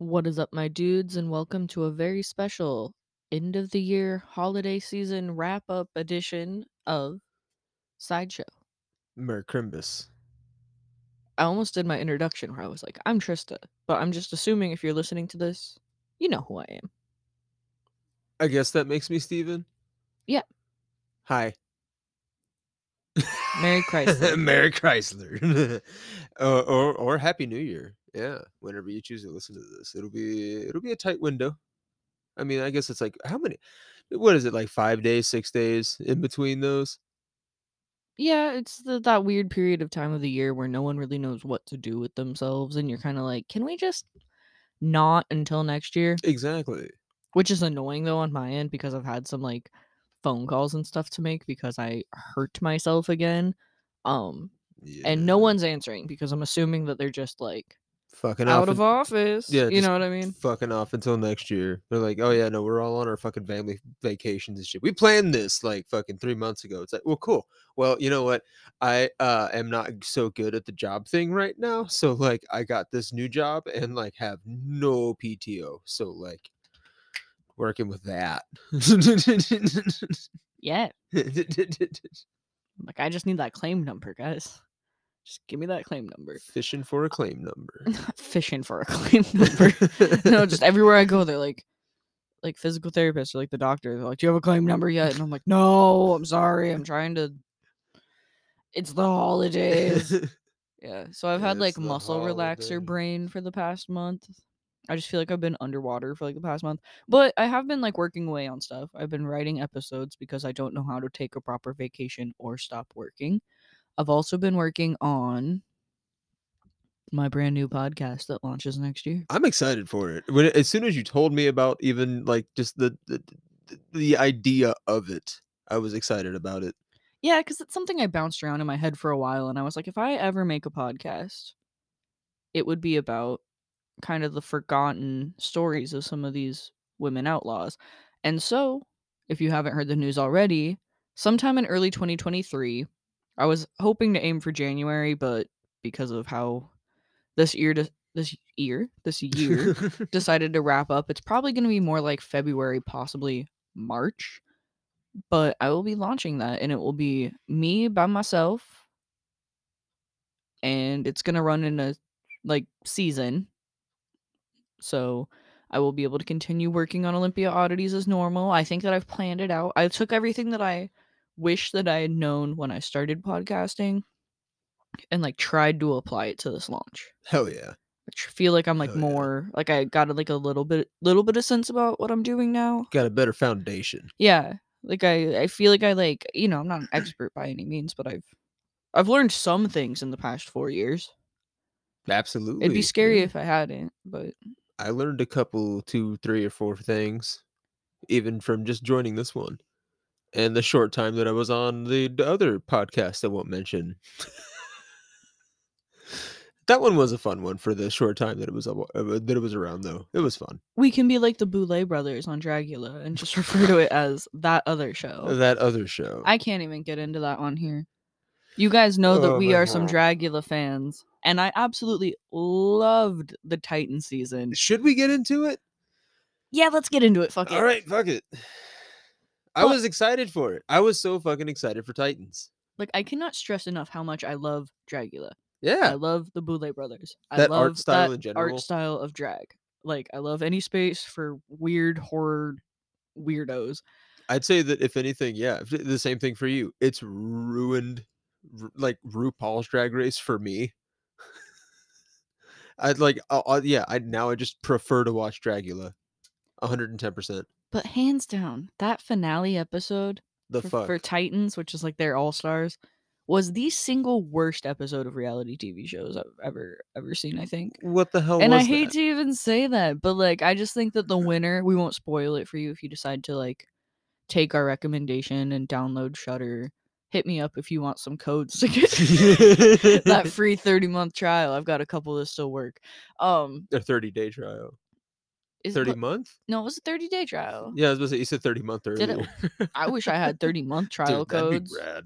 What is up, my dudes, and welcome to a very special end of the year holiday season wrap up edition of Sideshow. Merry Crimbus. I almost did my introduction where I was like, I'm Trista, but I'm just assuming if you're listening to this, you know who I am. I guess that makes me Steven. Yeah. Hi. Merry Chrysler. Merry Chrysler. or, or or Happy New Year. Yeah. Whenever you choose to listen to this, it'll be it'll be a tight window. I mean, I guess it's like how many? What is it like? Five days, six days in between those? Yeah, it's the, that weird period of time of the year where no one really knows what to do with themselves, and you're kind of like, can we just not until next year? Exactly. Which is annoying though on my end because I've had some like phone calls and stuff to make because I hurt myself again. Um Yeah. and no one's answering because I'm assuming that they're just like fucking out off of office. Yeah, you know what I mean? fucking off until next year. They're like, oh yeah, no, we're all on our fucking family vacations and shit. We planned this like fucking three months ago. It's like, well, cool. Well, you know what? I uh am not so good at the job thing right now. So like I got this new job and like have no PTO. So like working with that. Yeah. Like I just need that claim number, guys. Just give me that claim number. Fishing for a claim number. Fishing for a claim number. no, just everywhere I go, they're like, like physical therapists or like the doctor. They're like, "Do you have a claim number yet?" And I'm like, "No, I'm sorry. I'm trying to." It's the holidays. Yeah. So I've had like It's the muscle relaxer brain for the past month. I just feel like I've been underwater for like the past month. But I have been like working away on stuff. I've been writing episodes because I don't know how to take a proper vacation or stop working. I've also been working on my brand new podcast that launches next year. I'm excited for it. When as soon as you told me about even like just the the, the, the idea of it, I was excited about it. Yeah, because it's something I bounced around in my head for a while, and I was like, if I ever make a podcast, it would be about kind of the forgotten stories of some of these women outlaws. And so, if you haven't heard the news already, sometime in early 2023, I was hoping to aim for January, but because of how this year, de- this year, this year decided to wrap up, it's probably going to be more like February, possibly March. But I will be launching that, and it will be me by myself, and it's going to run in a like season. So I will be able to continue working on Olympia oddities as normal. I think that I've planned it out. I took everything that I wish that I had known when I started podcasting and like tried to apply it to this launch. Hell yeah. I feel like I'm like Hell yeah. more like I got like a little bit little bit of sense about what I'm doing now. Got a better foundation. Yeah. Like I I feel like I like, you know, I'm not an expert by any means, but I've I've learned some things in the past 4 years. Absolutely. It'd be scary yeah. if I hadn't, but I learned a couple, two, three, or four things, even from just joining this one, and the short time that I was on the, the other podcast I won't mention. that one was a fun one for the short time that it was uh, that it was around, though. It was fun. we can be like the Boulet brothers on Dragula and just refer to it as that other show. That other show. I can't even get into that on here. You guys know that Oh, we are some Dragula fans, and I absolutely loved the Titan season. Should we get into it? Yeah, let's get into it. Fuck it. All right, fuck it. I was excited for it. I was so fucking excited for Titans. Like I cannot stress enough how much I love Dragula. Yeah. I Yeah, love the Boulet brothers. I That love art style that in general. Art style of drag. Like I love any space for weird horror weirdos. I'd say that if anything, yeah, the same thing for you. It's ruined, r- like RuPaul's Drag Race for me. I'd like, uh, uh, yeah, I now I just prefer to watch Dragula, hundred and ten percent. But hands down, that finale episode The for, for Titans, which is like their all stars, was the single worst episode of reality TV shows I've ever ever seen. I think. what the hell? and I hate that? to even say that, but like I just think that the winner, we won't spoil it for you if you decide to like take our recommendation and download Shutter. Hit me up if you want some codes to get that free 30 month trial. I've got a couple that still work. Um a thirty day trial, is thirty but- month. No, it was a 30 day trial. Yeah, I was gonna say you said thirty month Did earlier. it? I wish I had 30 month trial Dude, that'd codes. be rad.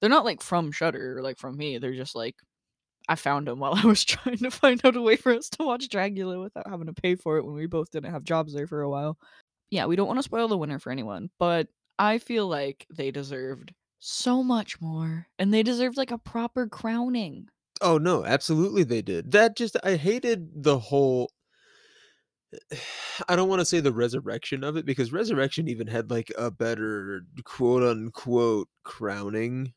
They're not like from Shutter or like from me. They're just like I found them while I was trying to find out a way for us to watch Dragula without having to pay for it when we both didn't have jobs there for a while. Yeah, we don't want to spoil the winner for anyone, but I feel like they deserved so much more and they deserved like a proper crowning. Oh no, absolutely they did. That just I hated the whole I don't want to say the resurrection of it because resurrection even had like a better quote unquote crowning.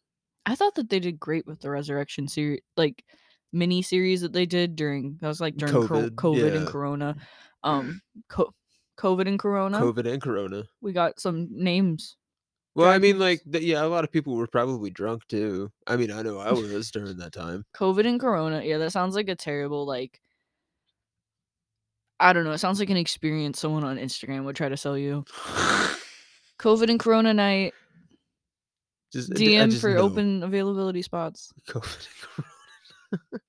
I thought that they did great with the resurrection series, like mini series that they did during that was like during COVID, COVID, COVID and. Corona, um, co- COVID and Corona. COVID and Corona. We got some names. Well, I mean, like, th- yeah, a lot of people were probably drunk too. I mean, I know I was during that time. COVID and Corona. Yeah, that sounds like a terrible like. I don't know. It sounds like an experience someone on Instagram would try to sell you. COVID and Corona night. just DM for know open availability spots. COVID and Corona.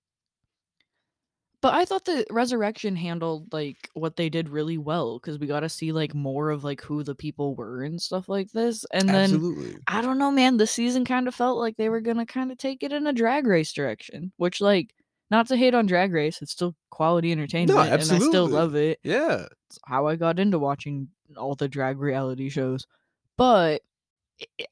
But I thought the Resurrection handled like what they did really well because we got to see like more of like who the people were and stuff like this. And then Absolutely. I don't know, man. The season kind of felt like they were gonna kind of take it in a drag race direction, which like not to hate on Drag Race, it's still quality entertainment, and I still love it. Yeah. It's how I got into watching all the drag reality shows. But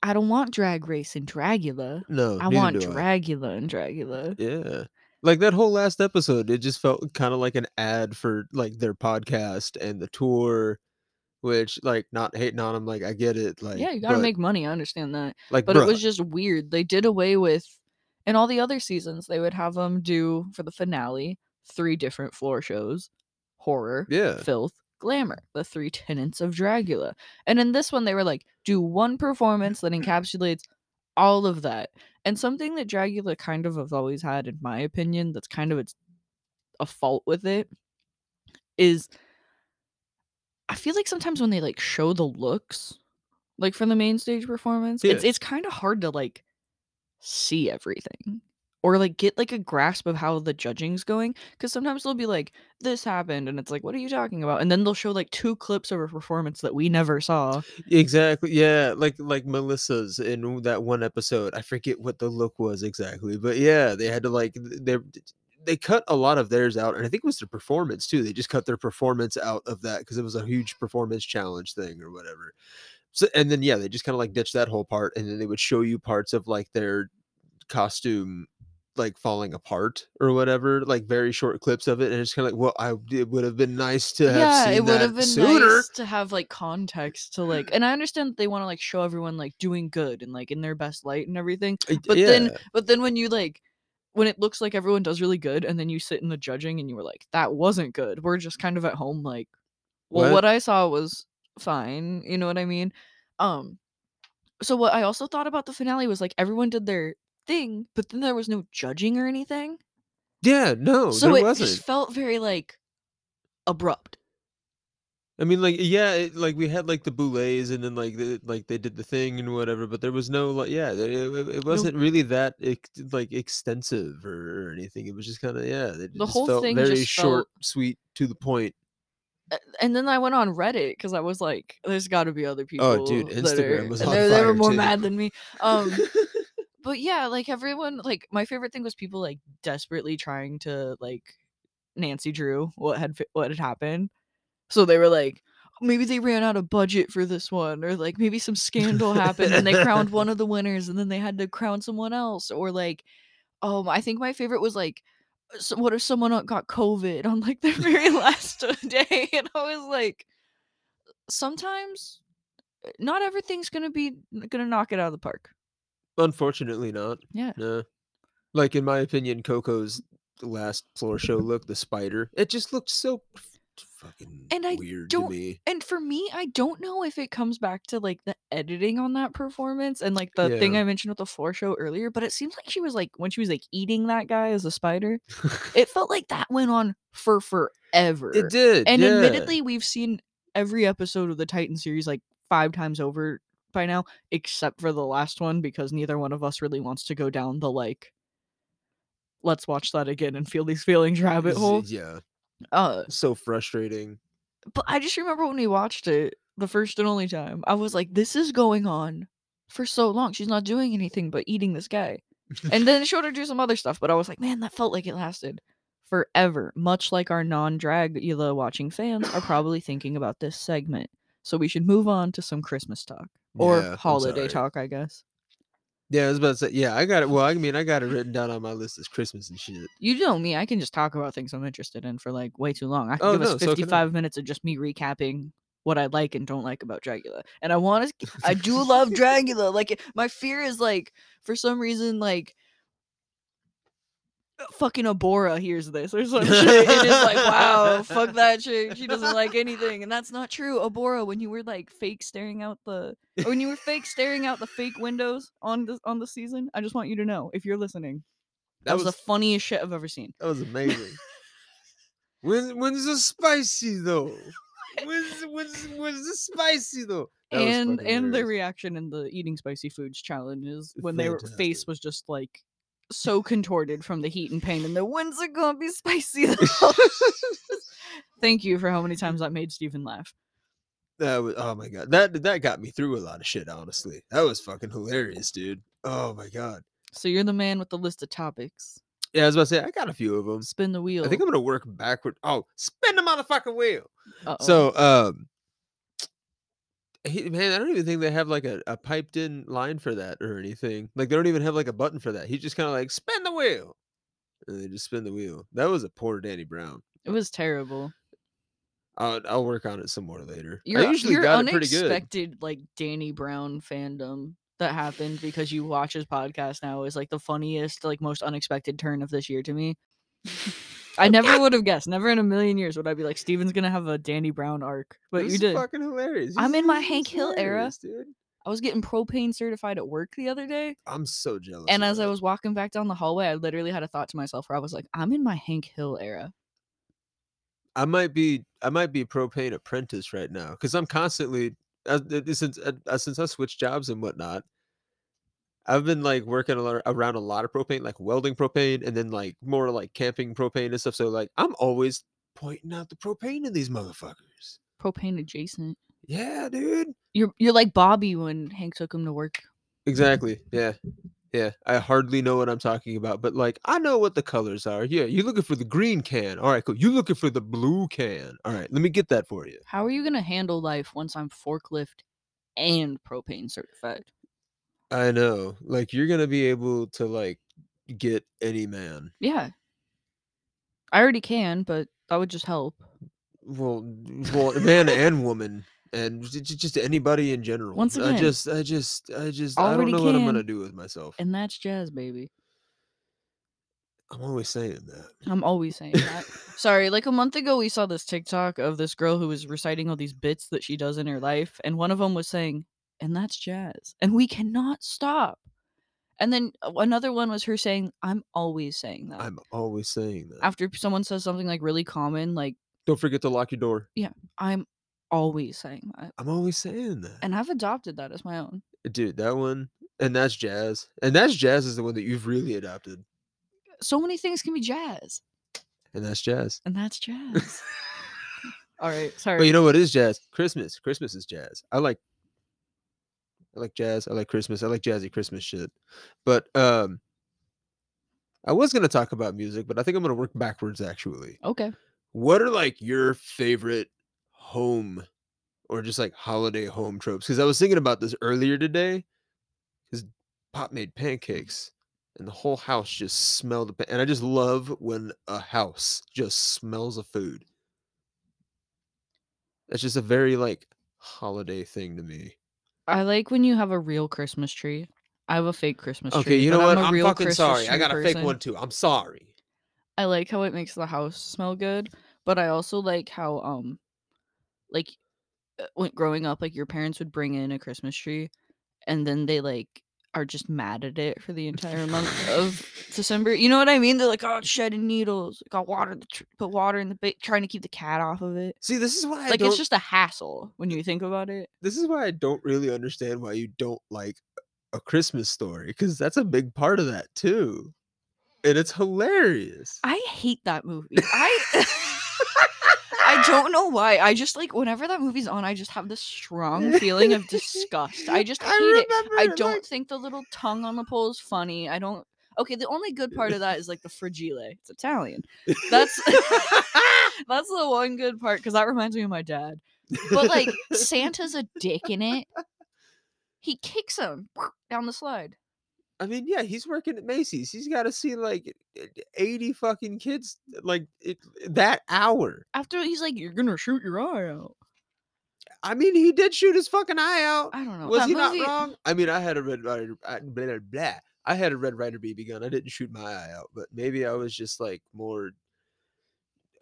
I- don't want Drag Race and Dragula. No. I want I. Dragula and Dragula. Yeah. Like that whole last episode, it just felt kind of like an ad for like their podcast and the tour, which like not hating on them, like I get it, like yeah, you gotta but, make money. I understand that. like, But it was just weird. They did away with, in all the other seasons, they would have them do for the finale three different floor shows horror, yeah, filth, glamour, the three tenets of Dragula. And in this one, they were like, do one performance that encapsulates all of that. And something that Dragula kind of has always had, in my opinion, that's kind of its a fault with it, is I feel like sometimes when they like show the looks, like for the main stage performance, it's it's kind of hard to like see everything or like get like a grasp of how the judging's going because sometimes they'll be like this happened and it's like what are you talking about and then they'll show like two clips of a performance that we never saw exactly, yeah, like like Melissa's in that one episode. I forget what the look was exactly, but yeah, they had to like th- they they cut a lot of theirs out, and I think it was their performance too. They just cut their performance out of that because it was a huge performance challenge thing or whatever. So and then yeah, they just kind of like ditched that whole part, and then they would show you parts of like their costume like falling apart or whatever, like very short clips of it, and it's kind of like, well, I it would have been nice to have yeah seen it would have been sooner. nice to have like context to like and i understand that they want to like show everyone like doing good and like in their best light and everything but yeah. then but then when you like when it looks like everyone does really good and then you sit in the judging and you were like that wasn't good we're just kind of at home like well What? what i saw was fine you know what i mean um so what i also thought about the finale was like everyone did their thing but then there was no judging or anything Yeah, no, so there it wasn't. just felt very like abrupt I mean, like, yeah, it, like we had like the boulets, and then like the, like they did the thing and whatever, but there was no like, yeah, it, it- wasn't really that like extensive or, or anything. It was just kind of yeah, The just whole felt thing very short, sweet, to the point. And then I went on Reddit because I was like, "There's got to be other people." Oh, dude, Instagram are- was on they, they were more too. mad than me. Um, but yeah, like everyone, like my favorite thing was people like desperately trying to like Nancy Drew what had what had happened. So they were like, maybe they ran out of budget for this one, or like maybe some scandal happened and they crowned one of the winners, and then they had to crown someone else, or like, um, I think my favorite was like. So what if someone got COVID on like the very last day? And I was like, sometimes uh, not everything's gonna be gonna knock it out of the park. Unfortunately, not. Yeah. No, like in my opinion, Koco's last floor show look, the spider, it just looked so fucking And I weird don't- to me. And for me, I don't know if it comes back to like the editing on that performance and like the thing I mentioned with the floor show earlier, but it seems like she was like when she was like eating that guy as a spider, it felt like that went on for forever. it did, And yeah. admittedly, we've seen every episode of the Titan series like five times over by now, except for the last one, because neither one of us really wants to go down the like let's watch that again and feel these feelings rabbit hole. Yeah, Uh so frustrating. but I just remember when we watched it the first and only time, I was like, this is going on for so long. She's not doing anything but eating this guy. and then it showed her do some other stuff, but I was like, man, that felt like it lasted forever. Much like our non-Dragula watching fans are probably thinking about this segment. So we should move on to some Christmas talk or Yeah, holiday talk, I guess. Yeah, I was about to say. Yeah, I got it. Well, I mean, I got it written down on my list as Christmas and shit. You know me, I can just talk about things I'm interested in for like way too long. I can Oh, give no, us so can I. 55 minutes of just me recapping what I like and don't like about Dragula. And I want to I do love Dragula. Like it- my fear is like for some reason like fucking Abhora hears this or some shit and is like, wow, fuck that shit. She doesn't like anything. And that's not true. Abhora, when you were like fake staring out the or when you were fake staring out the fake windows on the on the season, I just want you to know if you're listening. That, was, the funniest shit I've ever seen. that was amazing. when when's the spicy though? When's when's when's the spicy though? That was and and the hilarious. reaction in the eating spicy foods challenge is when their face was just like so contorted from the heat and pain and the when's it gonna be spicy thank you for how many times that made Stephen laugh That was oh my god. That that got me through a lot of shit, honestly. That was fucking hilarious, dude. Oh my god. so you're the man with the list of topics Yeah, I was about to say I got a few of them. spin the wheel I think I'm gonna work backward. Oh, spin the motherfucking wheel. Uh-oh. So, um, he, man, I don't even think they have like a, a piped in line for that or anything. Like they don't even have like a button for that. He just kind of like spin the wheel, and they just spin the wheel. That was a poor Danny Brown. it was terrible I'll I'll work on it some more later. your, I usually your got it pretty good. unexpected like Danny Brown fandom that happened because you watch his podcast now is like the funniest like most unexpected turn of this year to me I never would have guessed. Never in a million years would I be like, Steven's gonna have a Danny Brown arc. But It you did. Fucking hilarious. I'm in my Hank Hill era. dude. I was getting propane certified at work the other day. I'm so jealous. And as I was walking back down the hallway, I literally had a thought to myself where I was like, I'm in my Hank Hill era. I might be I might be a propane apprentice right now because I'm constantly uh, since uh, uh, since I switched jobs and whatnot. I've been like working a lot around a lot of propane, like welding propane, and then like more like camping propane and stuff. So like I'm always pointing out the propane in these motherfuckers. Propane adjacent. Yeah, dude. You're you're like Bobby when Hank took him to work. Exactly. Yeah. Yeah. I hardly know what I'm talking about, but like I know what the colors are. Yeah, you're looking for the green can. All right, cool. You're looking for the blue can. All right, let me get that for you. How are you gonna handle life once I'm forklift and propane certified? I know. Like you're gonna be able to like get any man. Yeah. I already can, but that would just help. Well, well, man and woman, and j- j- just anybody in general. Once again, I just, I just, I just, I don't know what I'm gonna do with myself. And that's jazz, baby. I'm always saying that. I'm always saying that. Sorry, like a month ago, we saw this TikTok of this girl who was reciting all these bits that she does in her life, and one of them was saying, "And that's jazz," and we cannot stop. And then uh, another one was her saying, "I'm always saying that." I'm always saying that. After someone says something like really common, like Don't forget to lock your door. Yeah, "I'm always saying that," I'm always saying that. and I've adopted that as my own. Dude, that one, and that's jazz, and that's jazz is the one that you've really adopted, So many things can be jazz, and that's jazz. and that's jazz. all right, sorry. But you know what is jazz? Christmas. Christmas is jazz. I like I like jazz. I like Christmas. I like jazzy Christmas shit. But um I was gonna talk about music, but I think I'm gonna work backwards actually. okay. What are like your favorite home or just like holiday home tropes? Because I was thinking about this earlier today. Because Pop made pancakes and the whole house just smelled pan- and I just love when a house just smells of food. That's just a very like holiday thing to me. I like when you have a real Christmas tree. I have a fake Christmas tree. Okay, you know but what? I'm, a I'm real fucking Christmas sorry. I got a fake person. one too. I'm sorry. I like how it makes the house smell good, but I also like how um like uh, when growing up like your parents would bring in a Christmas tree and then they like are just mad at it for the entire month of December. You know what I mean? They're like, "Oh, shedding needles. Got water the tr- put water in the ba- trying to keep the cat off of it." See, this is why I like don't, it's just a hassle when you think about it. this is why I don't really understand why you don't like a Christmas story because that's a big part of that too, and it's hilarious. I hate that movie. I I don't know why. I just like whenever that movie's on, I just have this strong feeling of disgust. I just hate it. I don't like- think the little tongue on the pole is funny. I don't Okay, the only good part of that is like the fragile. It's Italian. That's that's the one good part because that reminds me of my dad. But like Santa's a dick in it. He kicks him down the slide. I mean, yeah, he's working at Macy's. He's got to see like e- e- 80 fucking kids like it, that hour. After he's like, "You're gonna shoot your eye out." I mean, he did shoot his fucking eye out. I don't know. Was That he movie- not wrong? I mean, I had a Red Ryder, I- blah, blah, blah. I had a Red Ryder BB gun. I didn't shoot my eye out, but maybe I was just like more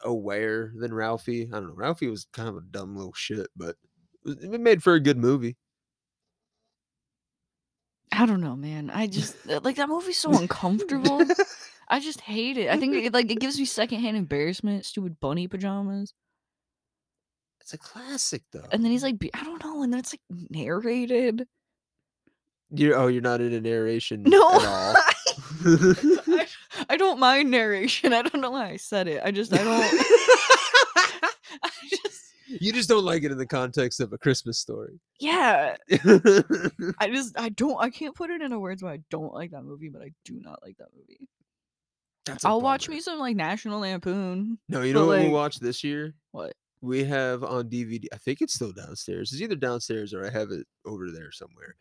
aware than Ralphie. I don't know. Ralphie was kind of a dumb little shit, but it made for a good movie. I don't know, man. I just uh, like that movie's so uncomfortable. I just hate it. I think it, like it gives me secondhand embarrassment. Stupid bunny pajamas, it's a classic though. and then he's like, I don't know, and then it's like narrated. You're, oh, you're not into narration No. I, I don't mind narration. I don't know why I said it. I just I don't. You just don't like it in the context of a Christmas story. yeah. I just I don't I can't put it into words why I don't like that movie, but I do not like that movie. That's I'll watch me some like National Lampoon. No, you know what like- we'll watch this year? What? We have on DVD. I think it's still downstairs. It's either downstairs or I have it over there somewhere.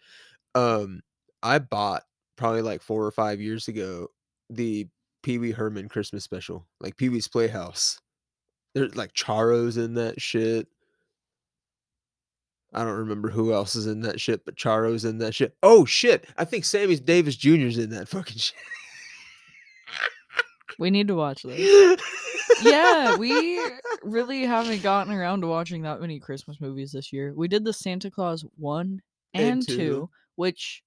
Um, I bought probably like four or five years ago the Pee Wee Herman Christmas special, like Pee Wee's Playhouse. There's like Charo's in that shit. I don't remember who else is in that shit, but Charo's in that shit. Oh shit! I think Sammy Davis Jr.'s in that fucking shit. We need to watch this. yeah, we really haven't gotten around to watching that many Christmas movies this year. We did the Santa Claus 1 And and, two. 2, which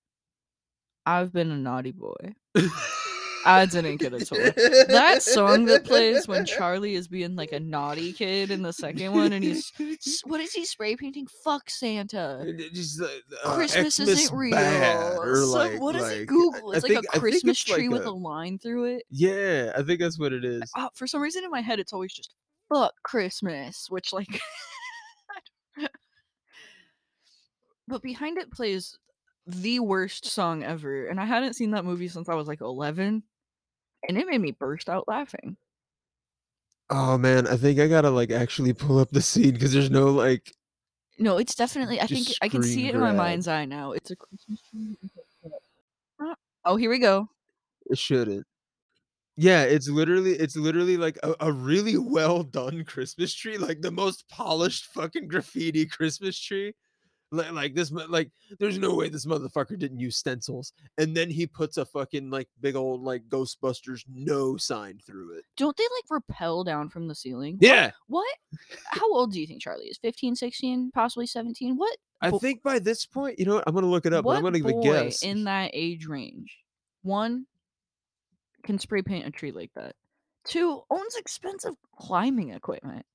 I've been a naughty boy. I didn't get a toy. That song that plays when Charlie is being like a naughty kid in the second one and he's what is he spray painting? Fuck Santa. Just, uh, uh, Christmas Xmas isn't real. or So like, what does like, it Google? I It's like think- a Christmas it's like tree with a- a line through it. Yeah, I think that's what it is. uh, for some reason in my head it's always just fuck Christmas, which like But behind it plays the worst song ever, and I hadn't seen that movie since I was like 11, and it made me burst out laughing. Oh man, I think I gotta like actually pull up the scene because there's no like. No, it's definitely I think I can see it in my grab. mind's eye now. It's a Christmas tree. Ah, Oh, here we go. It shouldn't. Yeah, it's literally it's literally like a, a really well done Christmas tree, like the most polished fucking graffiti Christmas tree. Like, like this, like there's no way this motherfucker didn't use stencils, and then he puts a fucking like big old like Ghostbusters no sign through it. Don't they like rappel down from the ceiling? Yeah, What? How old do you think Charlie is? 15, 16, possibly 17? What I think by this point, you know what? I'm gonna look it up. but what I'm gonna give a guess. in that age range? One can spray paint a tree like that. Two owns expensive climbing equipment.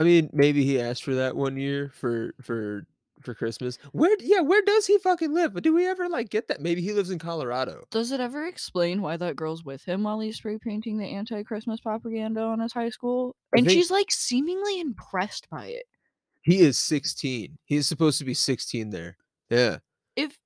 I mean, maybe he asked for that one year for for for Christmas. Where yeah, where does he fucking live? But do we ever like get that? Maybe he lives in Colorado. Does it ever explain why that girl's with him while he's spray painting the anti-Christmas propaganda on his high school? And she's like seemingly impressed by it. He is 16. He's supposed to be 16 there. Yeah. if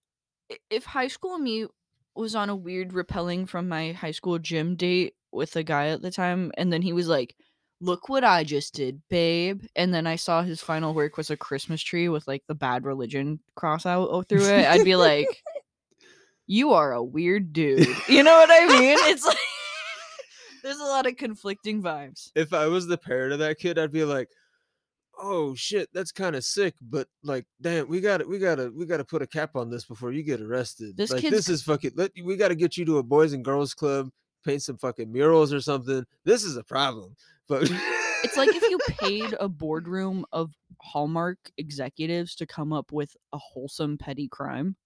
if high school me was on a weird repelling from my high school gym date with a guy at the time and then he was like look what i just did babe and then i saw his final work was a christmas tree with like the bad religion cross out oh, through it i'd be like you are a weird dude you know what i mean it's like there's a lot of conflicting vibes If I was the parent of that kid, I'd be like, "Oh shit, that's kind of sick, but like, damn, we got to we got to we got to put a cap on this before you get arrested. This like, kid's this is fucking. Let, we got to get you to a boys and girls club, paint some fucking murals or something. This is a problem." But It's like if you paid a boardroom of Hallmark executives to come up with a wholesome petty crime.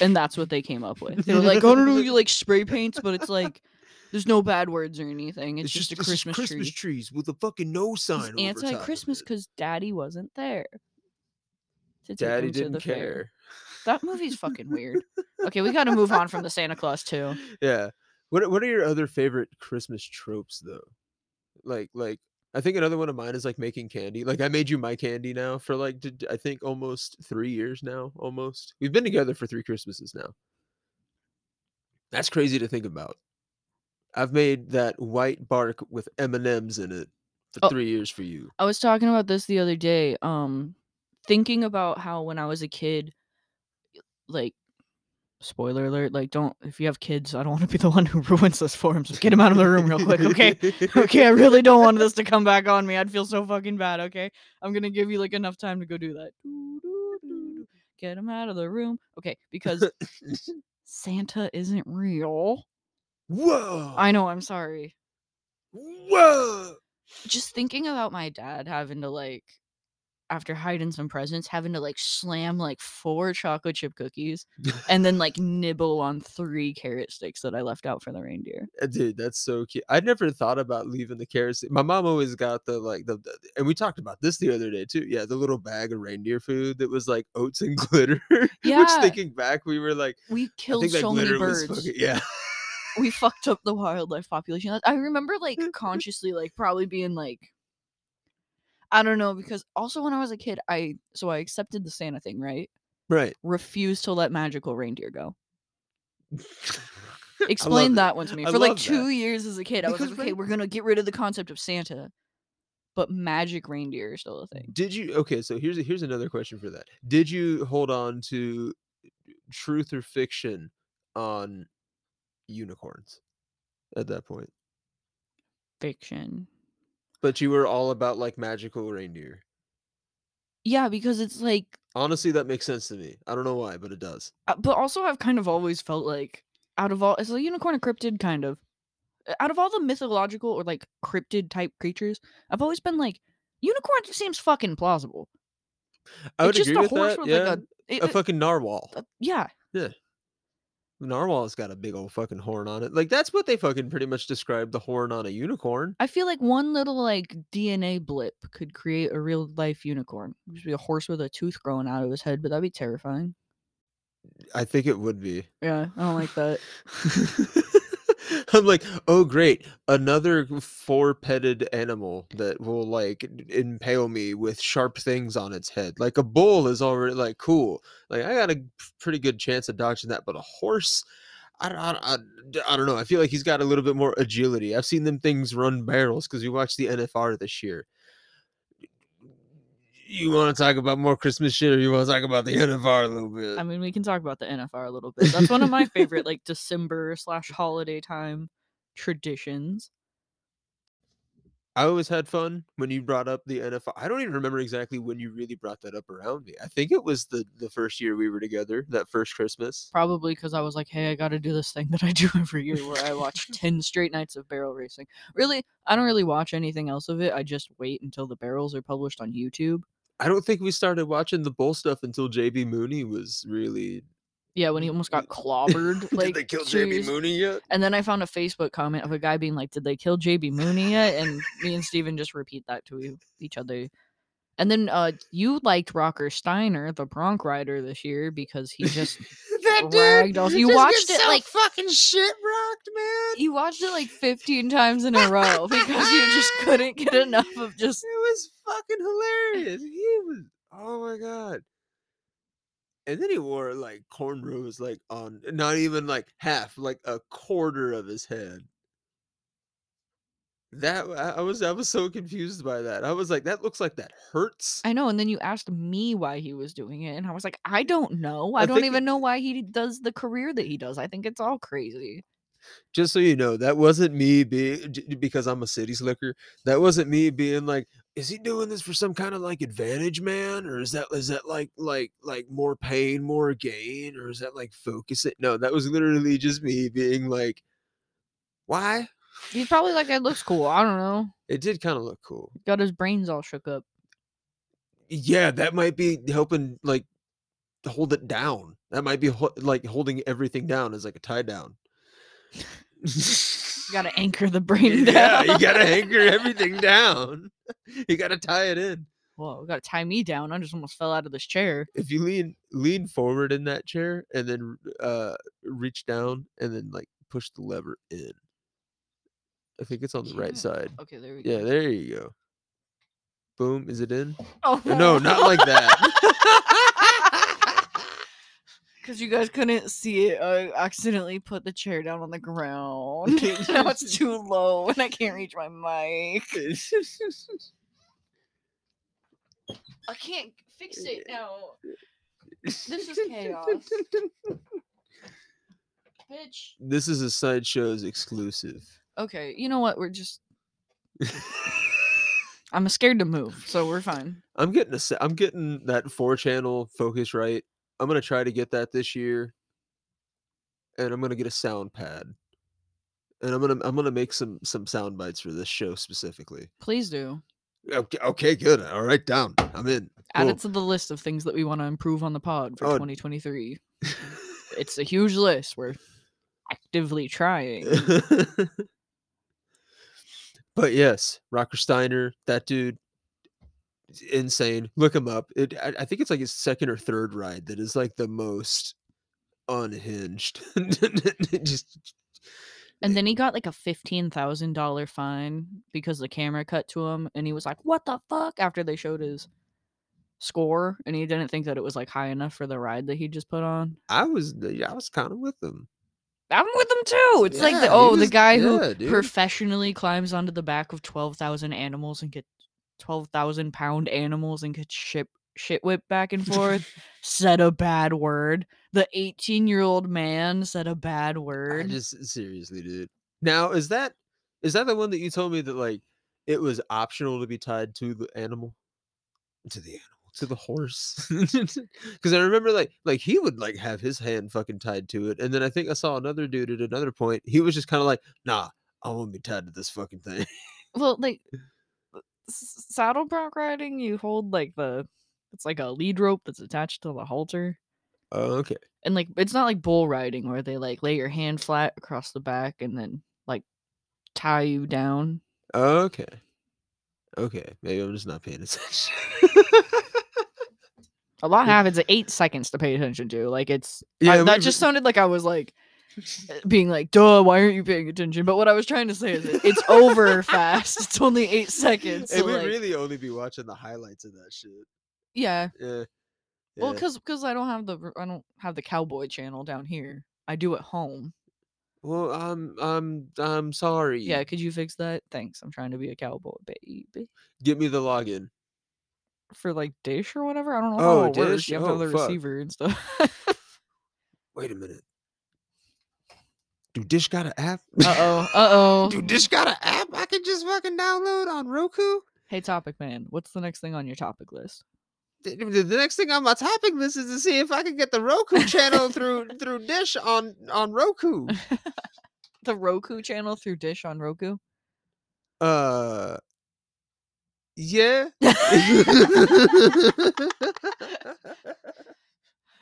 And that's what they came up with. They were like, oh, no, no, you like spray paints, but it's like, there's no bad words or anything. It's, just, a it's Christmas, Christmas tree. trees with a fucking no sign. over Anti Christmas because daddy wasn't there. to take Daddy to didn't the fair. care. That movie's fucking weird. Okay, we got to move on from the Santa Claus too. Yeah. What What are your other favorite Christmas tropes though? Like like I think another one of mine is like making candy. Like I made you my candy now for like I think almost three years now. Almost. We've been together for three Christmases now. That's crazy to think about. I've made that white bark with M&Ms in it for Oh. 3 years for you. I was talking about this the other day. Um, thinking about how when I was a kid, like, spoiler alert, like, don't if you have kids, I don't want to be the one who ruins this for 'em, so him out of the room real quick, okay? Okay, I really don't want this to come back on me. I'd feel so fucking bad. Okay, I'm gonna give you like enough time to go do that. Get him out of the room. Okay, because Santa isn't real. Whoa! I know. I'm sorry. Whoa! Just thinking about my dad having to like, after hiding some presents, having to like slam like four chocolate chip cookies and then like nibble on three carrot sticks that I left out for the reindeer. Uh, Dude, that's so cute. I never thought about leaving the carrots. My mom always got the like the, the- and we talked about this the other day too. Yeah, the little bag of reindeer food that was like oats and glitter. Which Yeah. thinking back, we were like, We killed think so many birds. fucking yeah. we fucked up the wildlife population. I remember like consciously like probably being like I don't know because also when I was a kid I so I accepted the Santa thing, right? right. Refused to let magical reindeer go. Explain that one to me. I For like love that. 2 years as a kid I was Because like, "Okay, we're going to get rid of the concept of Santa." But magic reindeer is still a thing. Did you okay? So here's here's another question for that. Did you hold on to truth or fiction on unicorns at that point? Fiction. But you were all about like magical reindeer. Yeah, because it's like Honestly, that makes sense to me. I don't know why, but it does. Uh, but also I've kind of always felt like out of all it's a unicorn a cryptid kind of Uh, out of all the mythological or like cryptid type creatures, I've always been like unicorn just seems fucking plausible. I would it's just agree a with horse that. with yeah, like a, it- a it- fucking narwhal. uh, yeah. Narwhal's got a big old fucking horn on it. Like that's what they fucking pretty much described the horn on a unicorn. I feel like one little like DNA blip could create a real life unicorn. It'd be a horse with a tooth growing out of his head, but that'd be terrifying. I think it would be. Yeah, I don't like that. I'm like, oh great, another four-petted animal that will like impale me with sharp things on its head. Like a bull is already like cool. Like I got a pretty good chance of dodging that, but a horse, I don't, I, I, I don't know. I feel like he's got a little bit more agility. I've seen them things run barrels because we watched the NFR this year. You want to talk about more Christmas shit, or you want to talk about the NFR a little bit? I mean, we can talk about the NFR a little bit. That's one of my favorite like December slash holiday time traditions. I always had fun when you brought up the NFR. I don't even remember exactly when you really brought that up around me. I think it was the the first year we were together, that first Christmas. Probably because I was like, hey, I got to do this thing that I do every year where I watch 10 straight nights of barrel racing. Really, I don't really watch anything else of it. I just wait until the barrels are published on YouTube. I don't think we started watching the bull stuff until JB Mooney was really. Yeah, when he almost got clobbered. Like, Did they kill JB Mooney yet? And then I found a Facebook comment of a guy being like, "Did they kill JB Mooney yet?" And me and Steven just repeat that to each other. And then uh, you liked Rocker Steiner, the Bronc rider, this year because he just that ragdolls- you watched it, so like- fucking shit rocked, man. you watched it like 15 times in a row because you just couldn't get enough of just It was fucking hilarious. He was oh my god. And then he wore like cornrows like on not even like half, like a quarter of his head. That I I was I was so confused by that. I was like, that looks like that hurts. I know. And then you asked me why he was doing it, and I was like, I don't know. I, I don't think even know why he does the career that he does. I think it's all crazy. Just so you know, that wasn't me being j- because I'm a city slicker. That wasn't me being like, is he doing this for some kind of like advantage, man, or is that is that like like like more pain, more gain, or is that like focus it? No, that was literally just me being like, why? He's probably like, it looks cool. I don't know. It did kind of look cool. Got his brains all shook up. Yeah, that might be helping like hold it down. That might be ho- like holding everything down as like a tie down. You gotta anchor the brain down. yeah, you gotta anchor everything down. You gotta tie it in. Whoa, you gotta tie me down. I just almost fell out of this chair. If you lean lean forward in that chair and then uh reach down and then like push the lever in. I think it's on the right Yeah. side. Okay, there we go. Yeah, there you go. Boom, is it in? Oh No, not like that. Because you guys couldn't see it, I accidentally put the chair down on the ground. now it's too low and I can't reach my mic. I can't fix it now. This is chaos. Bitch. this is a sideshows exclusive. Okay, you know what? We're just. I'm scared to move, so we're fine. I'm getting a se- I'm getting that four channel Focusrite. I'm gonna try to get that this year, and I'm gonna get a sound pad, and I'm gonna I'm gonna make some some sound bites for this show specifically. Please do. Okay, okay, good. I'll down. I'm in. Add it to the list of things that we want to improve on the pod for Oh. 2023. It's a huge list. We're actively trying. but yes, Rocker Steiner, that dude, insane. Look him up. It, I, I think it's like his second or third ride that is like the most unhinged. Just And eh then he got like a fifteen thousand dollar fine because the camera cut to him, and he was like, "What the fuck?" After they showed his score, and he didn't think that it was like high enough for the ride that he just put on. I was, I was kind of with him. I'm with them too. It's like the he oh, the guy yeah, who dude. professionally climbs onto the back of twelve thousand animals and get twelve thousand pound animals and gets ship shit whipped back and forth. said a bad word. The eighteen year old man said a bad I word. just seriously, dude. Now, is that is that the one that you told me that like it was optional to be tied to the animal, to the animal, to the horse? Because I remember like like he would like have his hand fucking tied to it, and then I think I saw another dude at another point. He was just kind of like, nah, I won't be tied to this fucking thing. well, like uh, s- saddle bronc riding, you hold like the it's like a lead rope that's attached to the halter. Oh, okay. And like it's not like bull riding where they like lay your hand flat across the back and then like tie you down. Okay. Okay. Maybe I'm just not paying attention. A lot happens at eight seconds to pay attention to. Like it's Yeah, I- that just sounded like I was like being like, "Duh, why aren't you paying attention?" But what I was trying to say is, it's over fast. It's only eight seconds. So we like, really only be watching the highlights of that shit. yeah. Yeah. Well, because because I don't have the I don't have the cowboy channel down here. I do at home. Well, I'm I'm I'm sorry. Yeah, could you fix that? Thanks. I'm trying to be a cowboy, baby. Get me the login. For like dish or whatever. I don't know Oh, how it works. Dish? You have to have Oh, the fuck. receiver and stuff. Wait a minute. Do Dish got an app? uh oh. Uh oh. Do Dish got an app I can just fucking download on Roku? Hey, topic man. What's the next thing on your topic list? The, the the next thing on my topic list is to see if I can get the Roku channel through through Dish on on Roku. The Roku channel through Dish on Roku. Uh, yeah.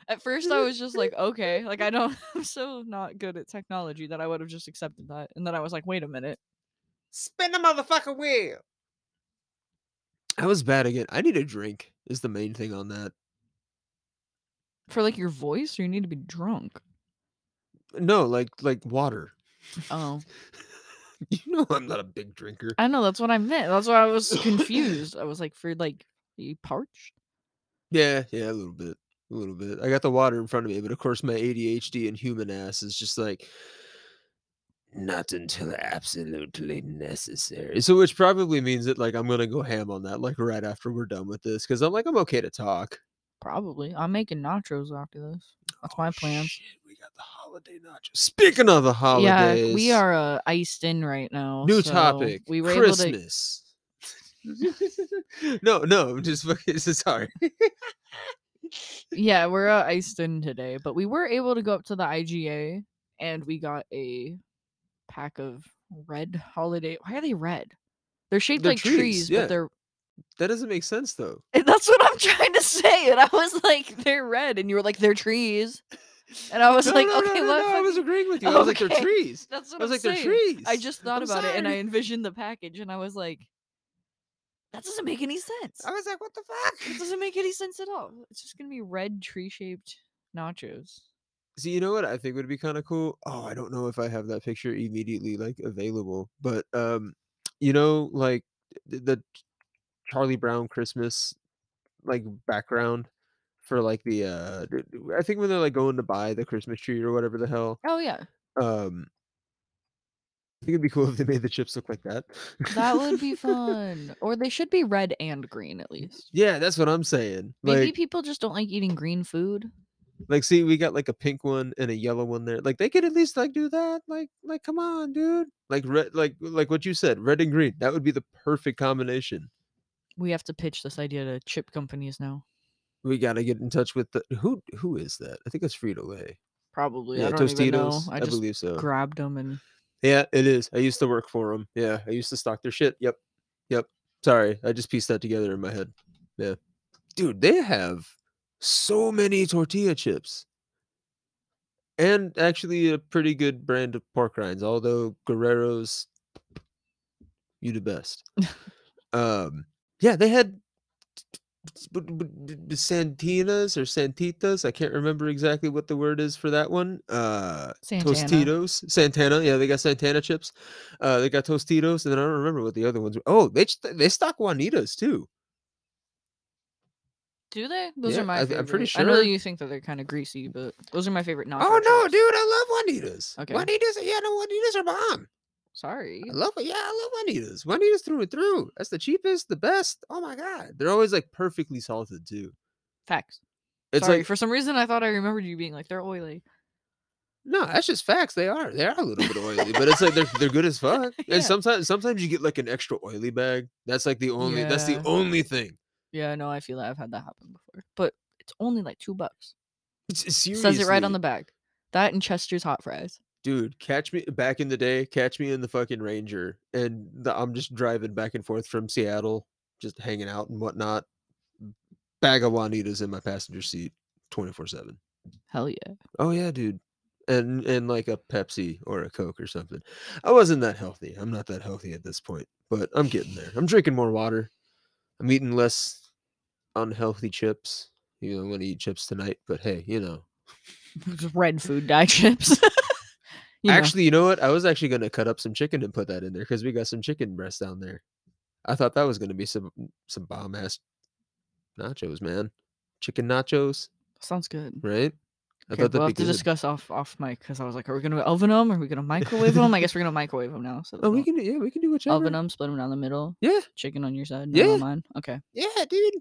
At first, I was just like, okay, like I don't, I'm so not good at technology that I would have just accepted that. And then I was like, wait a minute. Spin the motherfucking wheel. I was bad again. I need a drink. Is the main thing on that. For like your voice, or you need to be drunk. No, like like water. Oh, You know I'm not a big drinker. I know that's what I meant. That's why I was confused. I was like, for like, you parched? Yeah, yeah, a little bit. A little bit. I got the water in front of me, but of course my ADHD and human ass is just like not until absolutely necessary. So which probably means that like I'm gonna go ham on that like right after we're done with this. Cause I'm like, I'm okay to talk. Probably. I'm making nachos after this. That's my plans. shit, we got the holiday nachos. Speaking of the holidays, Yeah, we are uh, iced in right now. new so topic. We were able to. Christmas. no, no, I'm just fucking sorry. Yeah, we're uh, iced in today, but we were able to go up to the IGA and we got a pack of red holiday. Why are they red? They're shaped They're like trees, trees, yeah. but they're. That doesn't make sense though. and That's what I'm trying to say, and I was like, "They're red," and you were like, "They're trees," and I was No, like, no, "Okay, no, what?" I was agreeing with you. I was like, they're trees. That's what I was I'm like, they're trees. I just thought I'm about it and I envisioned the package, and I was like, "That doesn't make any sense. I was like, what the fuck? It doesn't make any sense at all. It's just gonna be red tree-shaped nachos." See, you know what I think would be kind of cool? Oh, I don't know if I have that picture immediately like available, but um, you know, like the Charlie Brown Christmas like background for like the uh I think when they're like going to buy the Christmas tree or whatever the hell. Oh yeah, Um I think it'd be cool if they made the chips look like that. that would be fun. Or they should be red and green at least. Yeah, that's what I'm saying. Maybe Like people just don't like eating green food. like see we got like a pink one and a yellow one there. Like they could at least like do that. Like like come on, dude. Like red like like what you said, red and green. That would be the perfect combination. We have to pitch this idea to chip companies now. We got to get in touch with the who who is that? I think it's Frito Lay. Probably. Yeah, I don't even know. Tostitos. I I, just believe so. grabbed them and Yeah, it is. I used to work for them. Yeah, I used to stock their shit. Yep. Yep. Sorry, I just pieced that together in my head. Yeah. Dude, they have so many tortilla chips. And actually a pretty good brand of pork rinds, although Guerrero's you the best. um yeah, they had Santinas or Santitas. I can't remember exactly what the word is for that one. Uh Santana. Tostitos, Santana. Yeah, they got Santana chips. Uh, they got Tostitos, and then I don't remember what the other ones were. Oh, they they stock Juanitas too. Do they? Those Yeah, are my I, favorite. I'm pretty sure. I know you think that they're kind of greasy, but those are my favorite Oh no, chips. dude, I love Juanitas. Okay. Juanitas, yeah, no, Juanitas are bomb. Sorry. I love it. Yeah, I love Juanitas. Juanitas through and through. That's the cheapest, the best. Oh my god, they're always like perfectly salted too. Facts. It's Sorry. like For some reason, I thought I remembered you being like they're oily. no, that's just facts. They are. They are a little bit oily, but it's like they're they're good as fuck. Yeah. And sometimes sometimes you get like an extra oily bag. That's like the only. That's the only thing. Yeah, no, I feel that I've had that happen before, but it's only like two bucks. It's, Says it right on the bag. That and Chester's hot fries. Dude catch me back in the day catch me in the fucking ranger and the, i'm just driving back and forth from seattle just hanging out and whatnot bag of juanitas in my passenger seat 24 7 Hell yeah. oh yeah dude and and like a pepsi or a coke or something i wasn't that healthy i'm not that healthy at this point but i'm getting there i'm drinking more water i'm eating less unhealthy chips you know i'm gonna eat chips tonight but hey you know Just red food dye chips. You know. Actually, you know what? I was actually going to cut up some chicken and put that in there because we got some chicken breast down there. I thought that was going to be some mm, some bomb ass nachos, man. Chicken nachos, sounds good. right? I Okay, thought we'll have to good. discuss off off mic because I was like, are we gonna oven them? Are we gonna microwave them? I guess we're gonna microwave them now. So Oh, we can do, yeah, we can do whichever. oven them, split them down the middle. Yeah, Chicken on your side, on Yeah. mine. Okay. yeah, dude.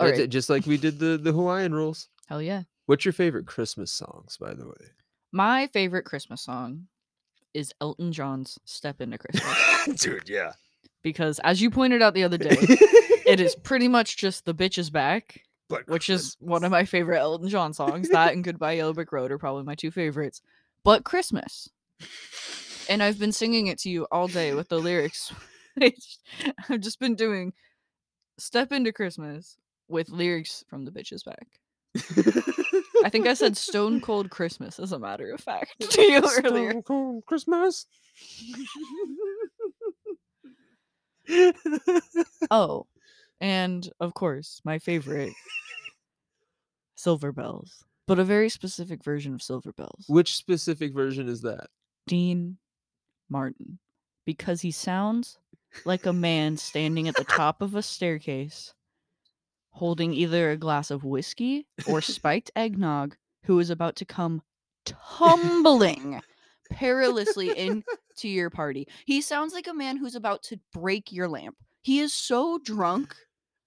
All right. Just like we did the the Hawaiian rolls. Hell yeah. What's your favorite Christmas songs, by the way? My favorite Christmas song is Elton John's "Step Into Christmas" dude, yeah. because, as you pointed out the other day, it is pretty much just "The Bitch Is Back," but which is one of my favorite Elton John songs. That and "Goodbye Yellow Brick Road" are probably my two favorites. But Christmas, and I've been singing it to you all day with the lyrics. I've just been doing "Step Into Christmas" with lyrics from "The Bitch Is Back." I think I said "Stone Cold Christmas" as a matter of fact to you earlier. Stone Cold Christmas. Oh, and of course, my favorite, Silver Bells, but a very specific version of Silver Bells. Which specific version is that? Dean Martin, because he sounds like a man standing at the top of a staircase, holding either a glass of whiskey or spiked eggnog, who is about to come tumbling perilously into your party. He sounds like a man who's about to break your lamp. He is so drunk.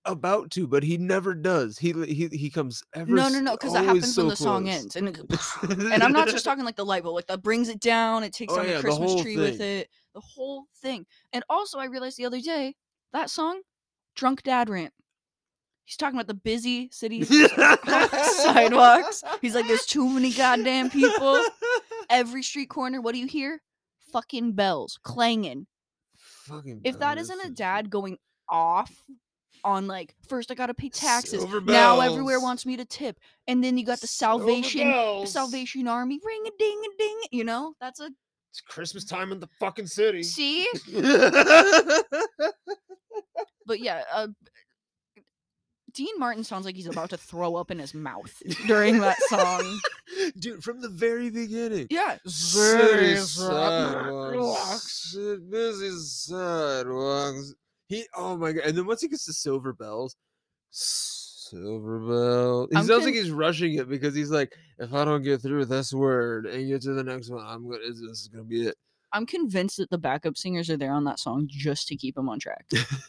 About to, but he never does. He he he comes ever. No, no, no, because that happens so when the song ends. And, and I'm not just talking like the light bulb, like that brings it down, it takes Oh, down yeah, the the Christmas whole tree with it, the whole thing. And also, I realized the other day that song, Drunk Dad Rant, he's talking about the busy city sidewalks. He's like, there's too many goddamn people. Every street corner, what do you hear? Fucking bells clanging. Fucking If that bells isn't a dad going off on like first I gotta pay taxes. Now everywhere wants me to tip. And then you got the Salvation. Salvation Army ring a ding a ding. You know, that's a It's Christmas time in the fucking city. see. But yeah, uh, Dean Martin sounds like he's about to throw up in his mouth during that song. Dude, from the very beginning. Yeah, City sidewalks, busy sidewalks. He, oh my god! And then once he gets to silver bells, Silver Bell. He I'm sounds like he's rushing it because he's like, if I don't get through this word and get to the next one, I'm gonna. This is gonna be it. I'm convinced that the backup singers are there on that song just to keep him on track.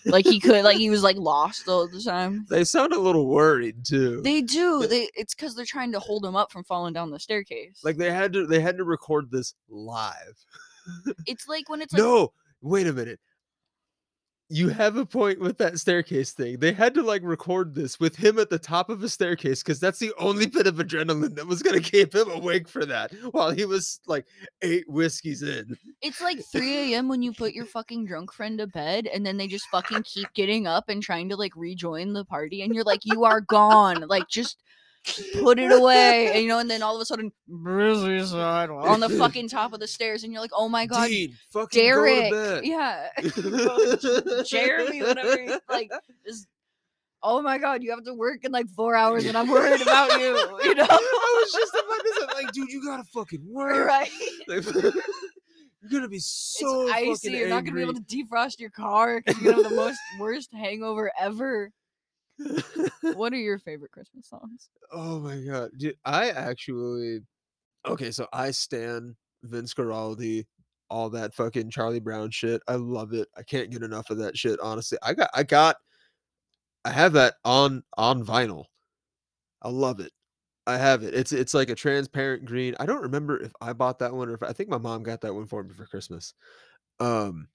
like he could, like he was like lost all the time. They sound a little worried too. They do. They it's because they're trying to hold him up from falling down the staircase. like they had to. They had to record this live. it's like when it's like no, wait a minute. You have a point with that staircase thing. They had to like record this with him at the top of a staircase because that's the only bit of adrenaline that was gonna keep him awake for that while he was like eight whiskeys in. it's like 3 a.m. when you put your fucking drunk friend to bed and then they just fucking keep getting up and trying to like rejoin the party and you're like you are gone like just put it away and you know and then all of a sudden sidewalk on the fucking top of the stairs and you're like oh my god Dean, fucking Derek go yeah Jeremy whatever you- like is oh my god you have to work in like four hours and I'm worried about you you know I was just about to say, like, dude, you gotta fucking work. right Like, you're gonna be so it's icy. You're not gonna be able to defrost your car because you're gonna have the most worst hangover ever. What are your favorite Christmas songs? oh my god, dude! I actually, okay, so I stand Vince Guaraldi, all that fucking Charlie Brown shit. I love it. I can't get enough of that shit. Honestly, I got, I got, I have that on on vinyl. I love it. I have it. It's it's like a transparent green. I don't remember if I bought that one or if I think my mom got that one for me for Christmas. Um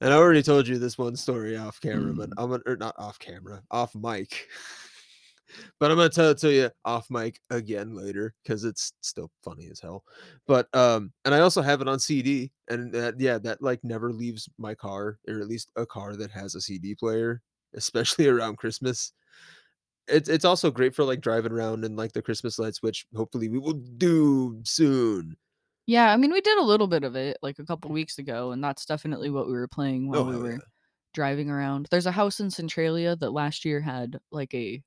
and I already told you this one story off camera, but I'm gonna or not off camera, off mic. but I'm gonna tell it to you off mic again later because it's still funny as hell. But um, and I also have it on CD, and that yeah, that like never leaves my car, or at least a car that has a CD player, especially around Christmas. It's it's also great for like driving around and like the Christmas lights, which hopefully we will do soon. Yeah, I mean we did a little bit of it like a couple weeks ago, and that's definitely what we were playing while Oh, we hell were yeah. driving around. There's a house in Centralia that last year had like a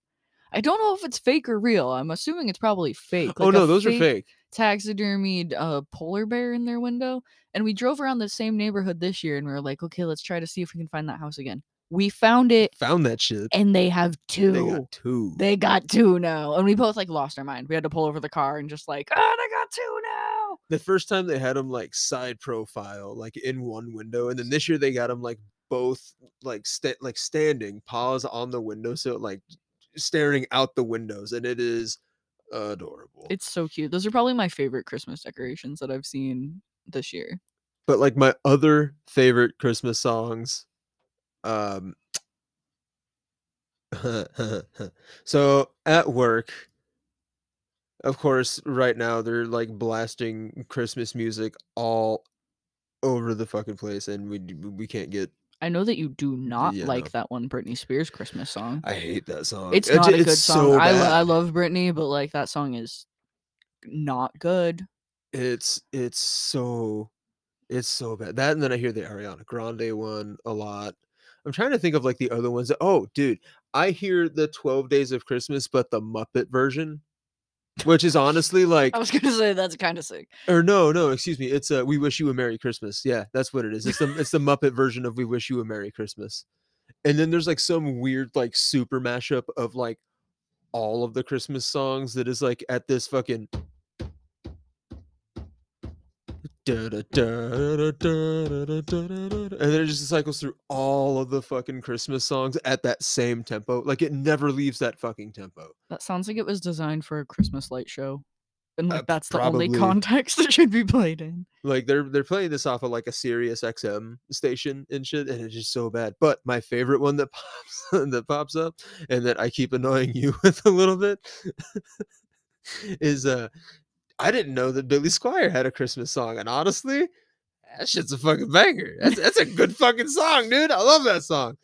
I don't know if it's fake or real. I'm assuming it's probably fake. oh like a no, those are fake. taxidermied uh, polar bear in their window. And we drove around the same neighborhood this year and we were like, okay, let's try to see if we can find that house again. We found it Found that shit. and they have two. They got two. They got two now. And we both like lost our mind. We had to pull over the car and just like, oh, they got two now. The first time they had them like side profile, like in one window, and then this year they got them like both like sta- like standing, paws on the windowsill, like staring out the windows, and it is adorable. It's so cute. Those are probably my favorite Christmas decorations that I've seen this year. but like my other favorite Christmas songs, um, so at work, of course, right now they're like blasting Christmas music all over the fucking place, and we we can't get. I know that you do not Yeah, like no. that one Britney Spears Christmas song. I hate that song. It's It not a good it's song. so I, lo- I love Britney, but like that song is not good. It's it's so it's so bad. That and then I hear the Ariana Grande one a lot. I'm trying to think of like the other ones. That, oh, dude, I hear the 12 Days of Christmas, but the Muppet version, which is honestly like, I was gonna say that's kind of sick. or no, no, excuse me, it's a We Wish You a Merry Christmas. Yeah, that's what it is. It's the it's the Muppet version of We Wish You a Merry Christmas. And then there's like some weird like super mashup of like all of the Christmas songs that is like at this fucking and then it just cycles through all of the fucking Christmas songs at that same tempo. Like it never leaves that fucking tempo. That sounds like it was designed for a Christmas light show. And Uh, like that's the only context it should be played in. Like they're they're playing this off of like a Sirius XM station and shit, and it's just so bad. But my favorite one that pops that pops up and that I keep annoying you with a little bit is uh I didn't know that Billy Squier had a Christmas song, and honestly, that shit's a fucking banger. That's that's a good fucking song, dude. I love that song.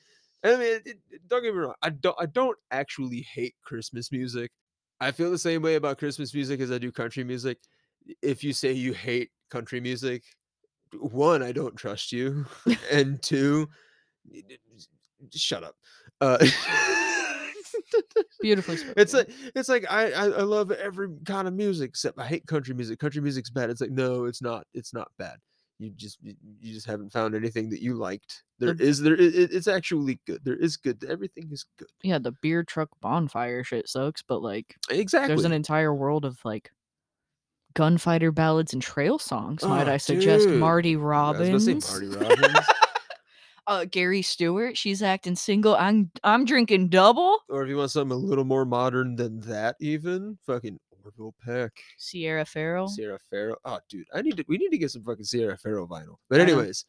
I mean, it, it- don't get me wrong. I don't I don't actually hate Christmas music. I feel the same way about Christmas music as I do country music. If you say you hate country music, one, I don't trust you, and two, y- d- d- shut up. Uh, Beautifully spoken. it's like it's like I, I I love every kind of music except I hate country music. Country music's bad. It's like no, it's not. It's not bad. You just you just haven't found anything that you liked. There The- is there i- i- it's actually good. There is good. Everything is good. Yeah, the beer truck bonfire shit sucks, but like Exactly. there's an entire world of like gunfighter ballads and trail songs. might Oh, I suggest dude. Marty I was Robbins? gonna say Marty Robbins. Uh, Gary Stewart. She's acting single. I'm I'm drinking double. or if you want something a little more modern than that, even fucking Orville Peck, Sierra Farrell. Sierra Farrell. Oh, dude, I need to. We need to get some fucking Sierra Farrell vinyl. But I know. anyways,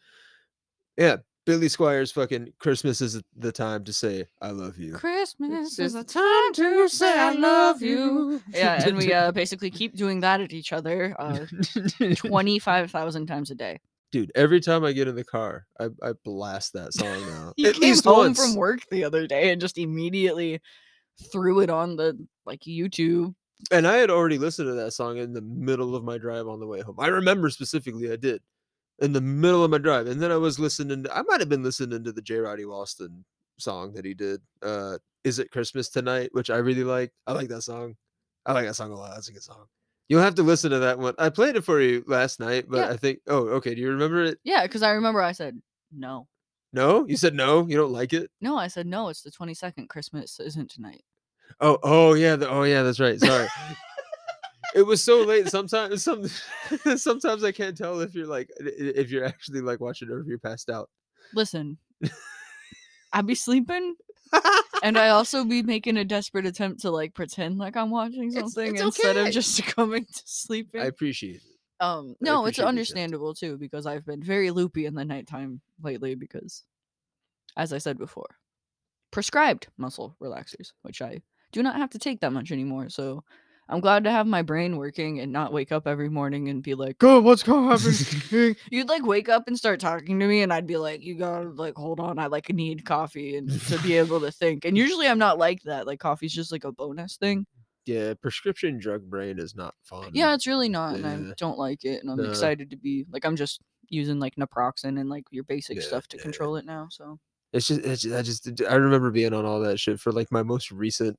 yeah, Billy Squiers. Fucking Christmas is the time to say I love you. Christmas is is the the time to say I love you. Yeah, and we uh, basically keep doing that at each other uh, twenty five thousand times a day. Dude, every time I get in the car, I, I blast that song now. You At came least home once. from work the other day and just immediately threw it on the like YouTube. And I had already listened to that song in the middle of my drive on the way home. I remember specifically I did in the middle of my drive. And then I was listening to, I might have been listening to the J. Roddy Walston song that he did. Uh Is It Christmas Tonight, which I really like. I like that song. I like that song a lot. That's a good song. You'll have to listen to that one. I played it for you last night, but Yeah. I think oh, okay. Do you remember it? Yeah, because I remember I said no. No? You said no? You don't like it? No, I said no. It's the twenty second. Christmas isn't tonight. Oh, oh yeah, the, oh yeah, that's right. Sorry. it was so late. Sometimes some sometimes I can't tell if you're like i- i- if you're actually like watching or if you're passed out. Listen, I'd be sleeping, and I also be making a desperate attempt to like pretend like I'm watching something it's instead okay. of just succumbing to sleeping. I appreciate it. Um, no, it's understandable too because I've been very loopy in the nighttime lately because, as I said before, prescribed muscle relaxers, which I do not have to take that much anymore. So I'm glad to have my brain working and not wake up every morning and be like, "God, what's going happening?" You'd like wake up and start talking to me, and I'd be like, "You gotta like hold on, I like need coffee and to be able to think." And usually I'm not like that. Like coffee's just like a bonus thing. Yeah, prescription drug brain is not fun. Yeah, it's really not, and I don't like it, and I'm No. excited to be like I'm just using like naproxen and like your basic Yeah, stuff to yeah. control it now. So It's just it's just, I just I remember being on all that shit for like my most recent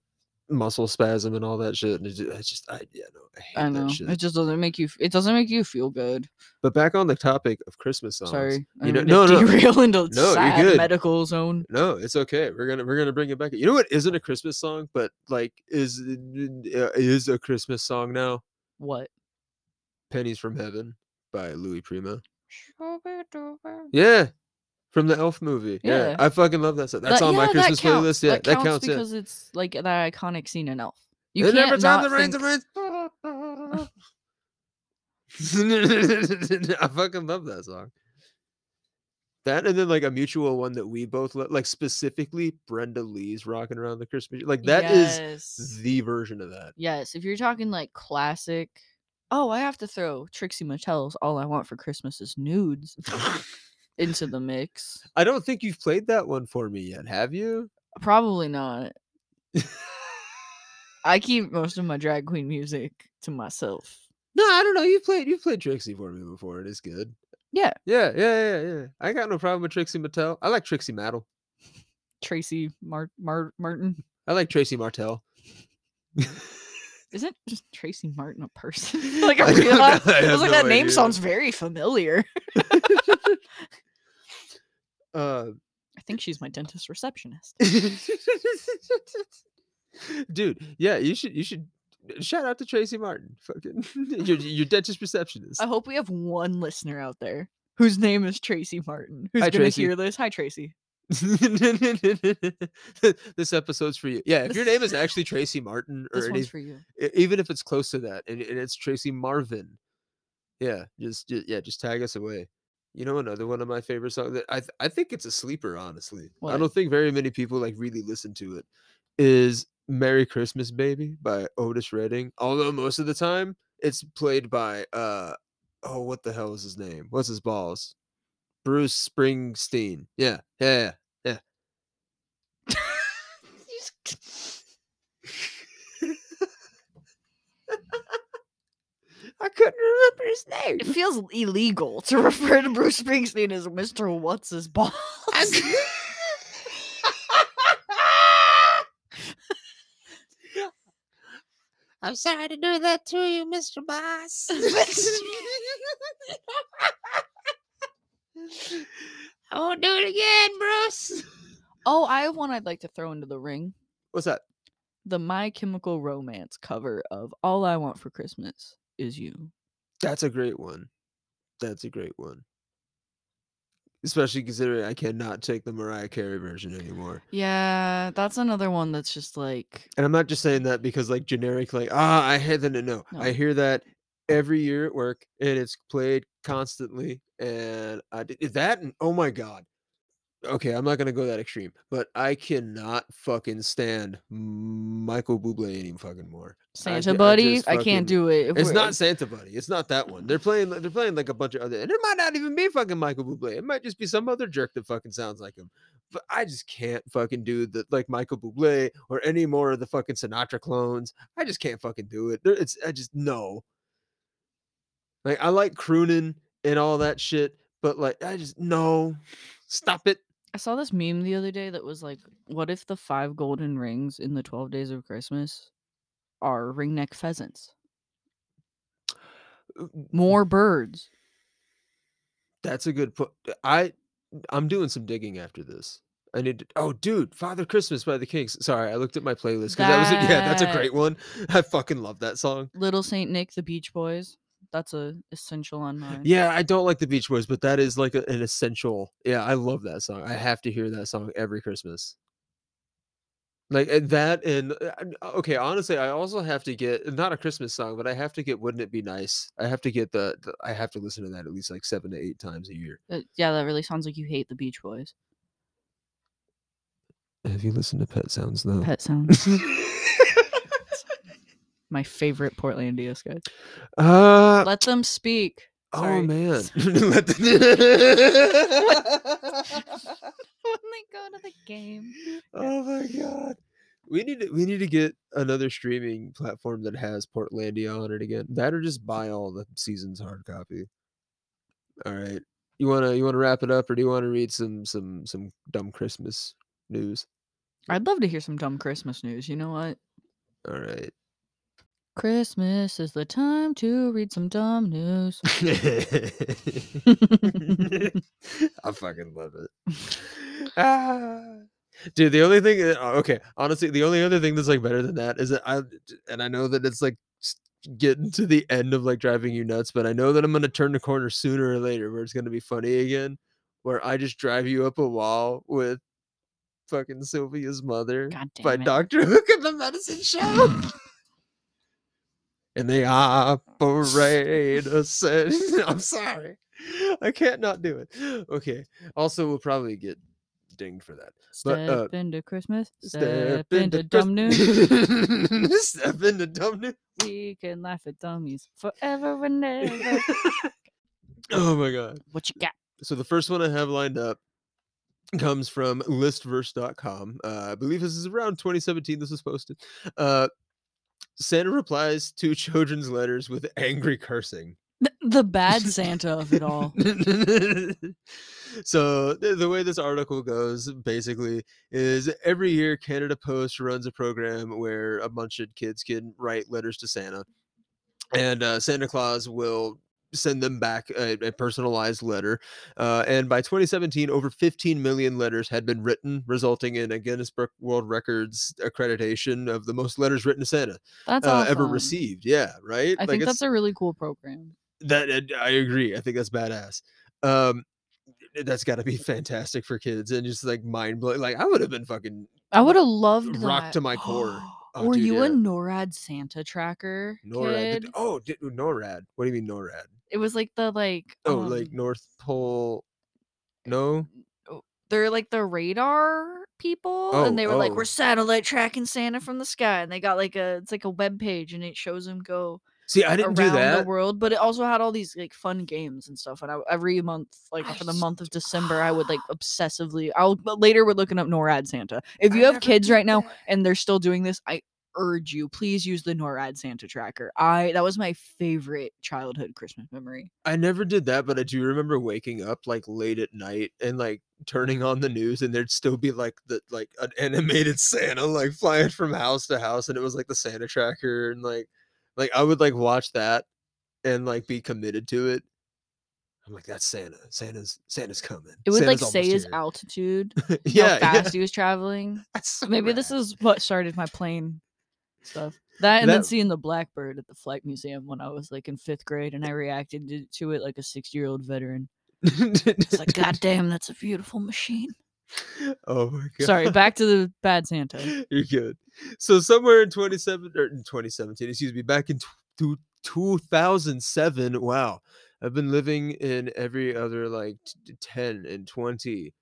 muscle spasm and all that shit. And it's just, it's just I yeah no I hate I know that shit. it just doesn't make you. It doesn't make you feel good. But back on the topic of Christmas songs. Sorry, I you know, no, no, derail into No, you're sad good. medical zone. No, it's okay. We're gonna we're gonna bring it back. You know what isn't a Christmas song, but like is uh, is a Christmas song now? What? "Pennies from Heaven" by Louis Prima. Yeah, from the Elf movie. Yeah, Yeah. I fucking love that song. That's That- on my Christmas that playlist. Yeah, that counts. yeah. because it's like that iconic scene in Elf. You and can't every time the rains, think- rains. I fucking love that song. That and then like a mutual one that we both lo- like specifically Brenda Lee's "Rocking Around the Christmas." Like that is Yes. the version of that. Yes, if you're talking like classic. Oh, I have to throw Trixie Mattel's "All I Want for Christmas Is Nudes" into the mix. I don't think you've played that one for me yet, have you? Probably not. I keep most of my drag queen music to myself. No, I don't know. You played you played Trixie for me before. It is good. Yeah. Yeah, yeah, yeah, yeah. I got no problem with Trixie Mattel. I like Trixie Mattel. Tracy Mar- Mar- Martin. I like Tracy Martell. Isn't just Tracy Martin a person? like a I don't real life- I I was like, no that name sounds very familiar. uh I think she's my dentist receptionist. Dude, yeah, you should you should shout out to Tracy Martin. Fucking your your dentist receptionist. I hope we have one listener out there whose name is Tracy Martin who's Hi, gonna Tracy. hear this. Hi, Tracy. this episode's for you. Yeah, if your name is actually Tracy Martin or any, even if it's close to that and, and it's Tracy Marvin, yeah, just, ju- yeah, just tag us away. You know, another one of my favorite songs that I th- I think it's a sleeper. Honestly, I don't think very many people like really listen to it. Is "Merry Christmas, Baby" by Otis Redding. Although most of the time it's played by uh oh what the hell is his name? What's his balls? Bruce Springsteen. Yeah, yeah, yeah. I couldn't remember his name. It feels illegal to refer to Bruce Springsteen as Mr. What's His Boss. I'm sorry to do that to you, Mr. Boss. I won't do it again, Bruce. Oh, I have one I'd like to throw into the ring. What's that? The My Chemical Romance cover of All I Want for Christmas Is You. That's a great one. That's a great one. Especially considering I cannot take the Mariah Carey version anymore. Yeah, that's another one that's just like And I'm not just saying that because like generic, like, ah, I hear that. No, I hear that every year at work and it's played constantly. And I did that. And oh my God. Okay, I'm not gonna go that extreme, but I cannot fucking stand Michael Bublé any fucking more. Santa I Buddy. I, fucking- can't do it. It's not Santa Buddy. It's not that one. They're playing. They're playing like a bunch of other, and it might not even be fucking Michael Bublé. It might just be some other jerk that fucking sounds like him. But I just can't fucking do the like Michael Bublé or any more of the fucking Sinatra clones. I just can't fucking do it. It's I just no. Like I like crooning and all that shit, but like I just no. Stop it. I saw this meme the other day that was like, what if the five golden rings in the 12 days of Christmas are ringneck pheasants? Uh, More birds. That's a good put. I I'm doing some digging after this. I need to. Oh, dude, Father Christmas by the Kinks. Sorry, I looked at my playlist because that was a- yeah, that's a great one. I fucking love that song. Little Saint Nick, the Beach Boys. That's a essential on mine. Yeah, I don't like the Beach Boys, but that is like a, an essential. Yeah, I love that song. I have to hear that song every Christmas. Like and that and uh, uh, okay, honestly, I also have to get not a Christmas song, but I have to get "Wouldn't It Be Nice." I have to get the, the I have to listen to that at least like seven to eight times a year. Uh, yeah, that really sounds like you hate the Beach Boys. Have you listened to Pet Sounds though? Pet sounds. My favorite Portlandia sketch. uh, Let them speak. oh man. Let when they go to the game. oh my god. We need to we need to get another streaming platform that has Portlandia on it again. That or just buy all the seasons hard copy. All right. You wanna you wanna wrap it up or do you wanna read some some some dumb Christmas news? I'd love to hear some dumb Christmas news. You know what? All right. Christmas is the time to read some dumb news. I fucking love it. Ah. Dude, the only thing, uh, okay, honestly, the only other thing that's like better than that is that I, and I know that it's like getting to the end of like driving you nuts, but I know that I'm gonna turn the corner sooner or later where it's gonna be funny again, where I just drive you up a wall with fucking Sylvia's mother by it. Doctor Hook and the Medicine Show. and they operate a set. I'm sorry. I can't not do it. Okay. Also, we'll probably get dinged for that. Step But, uh, into Christmas. Step, into dumb news. news. Step into dumb news. we can laugh at dummies forever and ever. Oh my god. what you got? So the first one I have lined up comes from listverse.com. Uh, I believe this is around 2017 this was posted. Uh, Santa replies to children's letters with angry cursing. The, the bad Santa of it all. so the, the way this article goes basically is every year Canada Post runs a program where a bunch of kids can write letters to Santa, and uh, Santa Claus will send them back a, a personalized letter. Uh, and by 2017, over 15 million letters had been written, resulting in a Guinness Book World Records accreditation of the most letters written to Santa That's uh, ever received. Yeah, right. I Like, think that's a really cool program. that I agree. I think that's badass. Um, that's got to be fantastic for kids and just like mind blowing. Like I would have been fucking I would have loved that. rocked to my core. Oh, Were dude, you a. NORAD Santa tracker NORAD. kid? Did, oh, did, NORAD. What do you mean NORAD? It was like the like. Oh, um, like North Pole. No. they're like the radar people, Oh, and they were like, oh. "We're satellite tracking Santa from the sky," and they got like a it's like a web page, and it shows him go See, I didn't around do that. the world. But it also had all these like fun games and stuff. And I, every month, like I for the month of December, I would like obsessively. I'll but later we're looking up NORAD Santa. If you have kids right now and they're still doing this, I urge you please use the NORAD Santa tracker. I that was my favorite childhood Christmas memory. I never did that, but I do remember waking up like late at night and like turning on the news, and there'd still be like the like an animated Santa like flying from house to house, and it was like the Santa tracker, and like like I would like watch that and like be committed to it. I'm like, that's Santa. Santa's Santa's coming. It would like say his here." altitude, yeah, how fast yeah. he was traveling. So Maybe this is what started my plane stuff. That and then seeing the blackbird at the flight museum when I was like in fifth grade, and I reacted to, to it like a six-year-old veteran. It's like, God damn, that's a beautiful machine. oh my god. Sorry, back to the bad Santa. You're good. So somewhere in 27 or in 2017, excuse me, back in tw- 2007. Wow, I've been living in every other like t- 10 and 20.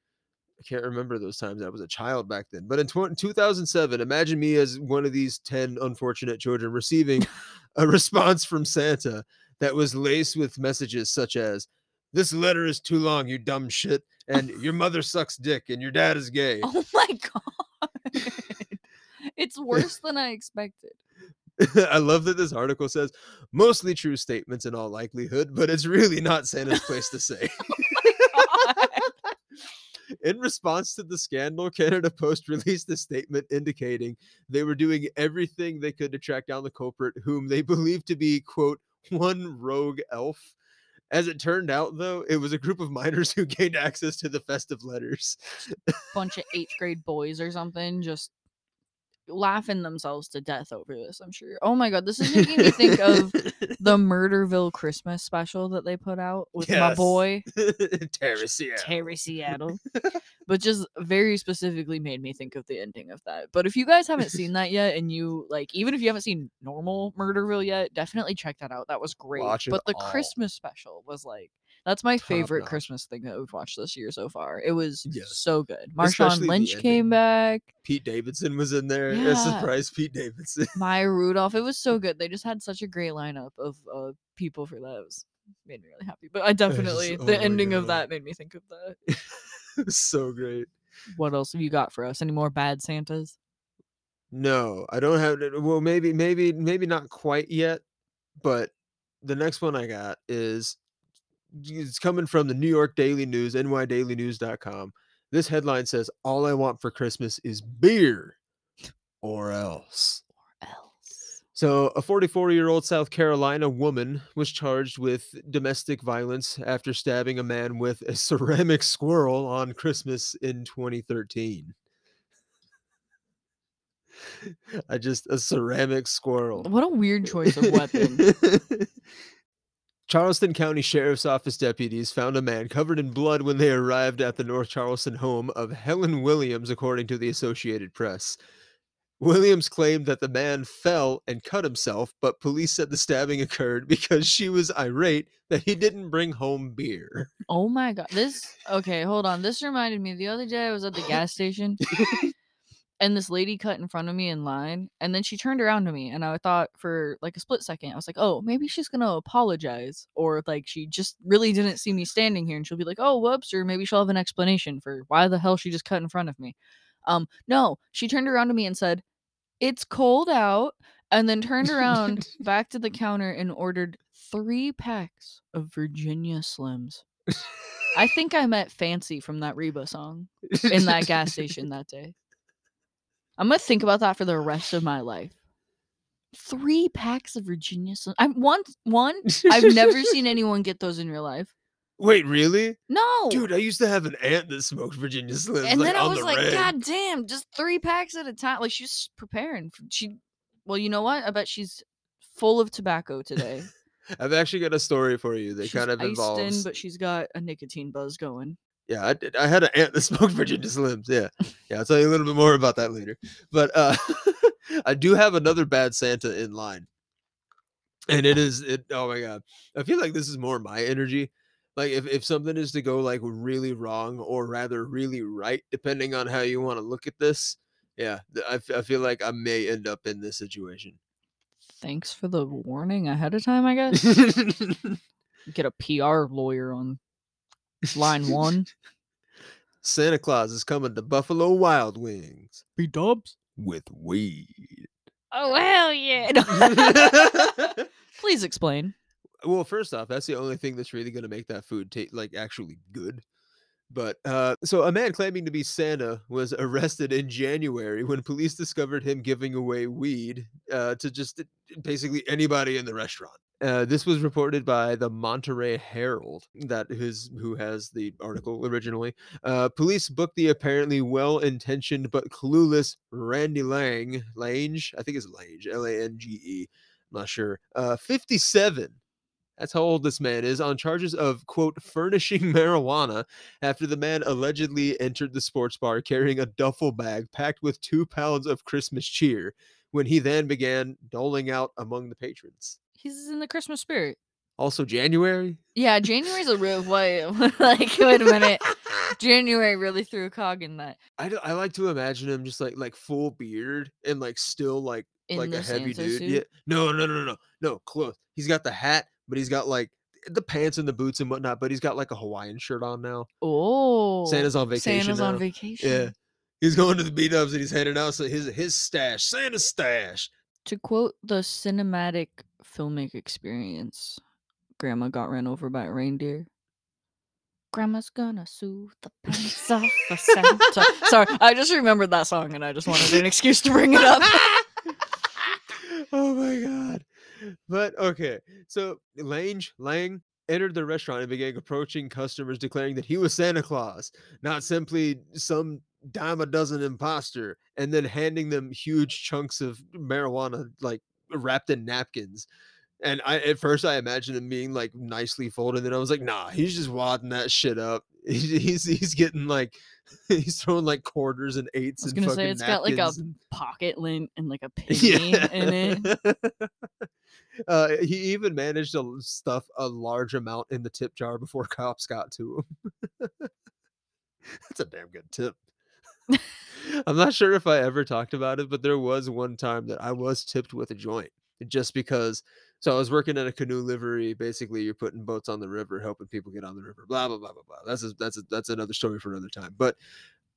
I can't remember those times. I was a child back then. But in tw- 2007, imagine me as one of these 10 unfortunate children receiving a response from Santa that was laced with messages such as, This letter is too long, you dumb shit. And your mother sucks dick and your dad is gay. Oh my god. it's worse than I expected. I love that this article says mostly true statements in all likelihood, but it's really not Santa's place to say. In response to the scandal, Canada Post released a statement indicating they were doing everything they could to track down the culprit, whom they believed to be, quote, one rogue elf. As it turned out, though, it was a group of minors who gained access to the festive letters. Bunch of eighth grade boys or something just laughing themselves to death over this, I'm sure. Oh my god, this is making me think of the Murderville Christmas special that they put out with my boy Terry Seattle. Terry Seattle. but just very specifically made me think of the ending of that. But if you guys haven't seen that yet and you like even if you haven't seen normal Murderville yet, definitely check that out. That was great. Watch but the all. Christmas special was like that's my favorite notch. Christmas thing that we've watched this year so far. It was Yes. so good. Especially Marshawn the Lynch came back. Pete Davidson was in there. A surprise Pete Davidson. Maya Rudolph. It was so good. They just had such a great lineup of uh, people for that. It was made me really happy. But I definitely oh the ending of that made me think of that. It was so great. What else have you got for us? Any more bad Santas? No, I don't have. Well, maybe, maybe, maybe not quite yet, but the next one I got is it's coming from the New York Daily News, nydailynews.com. This headline says, All I want for Christmas is beer or else. Or Else. So, a 44 year old South Carolina woman was charged with domestic violence after stabbing a man with a ceramic squirrel on Christmas in 2013. I just, a ceramic squirrel. What a weird choice of weapon. Charleston County Sheriff's Office deputies found a man covered in blood when they arrived at the North Charleston home of Helen Williams, according to the Associated Press. Williams claimed that the man fell and cut himself, but police said the stabbing occurred because she was irate that he didn't bring home beer. Oh my god. This okay, hold on. This reminded me the other day I was at the gas station and this lady cut in front of me in line and then she turned around to me and I thought for like a split second I was like, "Oh, maybe she's to apologize or like she just really didn't see me standing here and she'll be like, "Oh, whoops," or maybe she'll have an explanation for why the hell she just cut in front of me. Um, no, she turned around to me and said, "It's cold out." And then turned around back to the counter and ordered 3 packs of Virginia Slims. I think I met Fancy from that Reba song in that gas station that day. I'm gonna think about that for the rest of my life. Three packs of Virginia Slim. I one one. I've never seen anyone get those in real life. Wait, really? No, Dude, I used to have an aunt that smoked Virginia Slims. and like, then I was the like. God damn, just three packs at a time. Like she's preparing. For, she, well, you know what? I bet she's full of tobacco today. I've actually got a story for you that she's kind of involves. in, but she's got a nicotine buzz going. Yeah, I did. I had an aunt that smoked Virginia Slims. Yeah, yeah. I'll tell you a little bit more about that later. But uh, I do have another bad Santa in line, and it is it. Oh my god, I feel like this is more my energy. Like if if something is to go like really wrong, or rather really right, depending on how you want to look at this. Yeah, I, f- I feel like I may end up in this situation. Thanks for the warning ahead of time. I guess get a PR lawyer on line one. Santa Claus is coming to Buffalo Wild Wings B Dubs. with weed. Oh hell yeah! Please explain. well, first off, that's the only thing that's really going to make that food taste like actually good. But uh, so a man claiming to be Santa was arrested in January when police discovered him giving away weed uh, to just basically anybody in the restaurant. Uh, this was reported by the Monterey Herald, that is who has the article originally. Uh, police booked the apparently well-intentioned but clueless Randy Lang, Lange, I think it's Lange, L-A-N-G-E, I'm not sure. Uh, 57. That's how old this man is on charges of quote furnishing marijuana after the man allegedly entered the sports bar carrying a duffel bag packed with two pounds of Christmas cheer when he then began doling out among the patrons. He's in the Christmas spirit. Also, January. Yeah, January's a real wait. like, wait a minute. January really threw a cog in that. I, I like to imagine him just like like full beard and like still like In like a heavy Santa dude. suit? Yeah. No, no, no, no, no. Close. He's got the hat, but he's got like the pants and the boots and whatnot. But he's got like a Hawaiian shirt on now. Oh, Santa's on vacation Santa's now. on vacation. Yeah. He's going to the beat ups and he's handing out so his his stash, Santa's stash. To quote the cinematic filmic experience, Grandma got ran over by a reindeer. Grandma's gonna sue the pants off of Santa. Sorry, I just remembered that song and I just wanted an excuse to bring it up. oh my god. But okay, so Lange Lang entered the restaurant and began approaching customers, declaring that he was Santa Claus, not simply some dime a dozen imposter, and then handing them huge chunks of marijuana, like wrapped in napkins. And I at first I imagined him being like nicely folded, and I was like, nah, he's just wadding that shit up. He's he's, he's getting like he's throwing like quarters and eights I was gonna say it's got like a pocket lint and like a penny in it. Uh, he even managed to stuff a large amount in the tip jar before cops got to him. That's a damn good tip. I'm not sure if I ever talked about it, but there was one time that I was tipped with a joint just because. So I was working at a canoe livery. Basically, you're putting boats on the river, helping people get on the river. Blah blah blah blah blah. That's a, that's a, that's another story for another time. But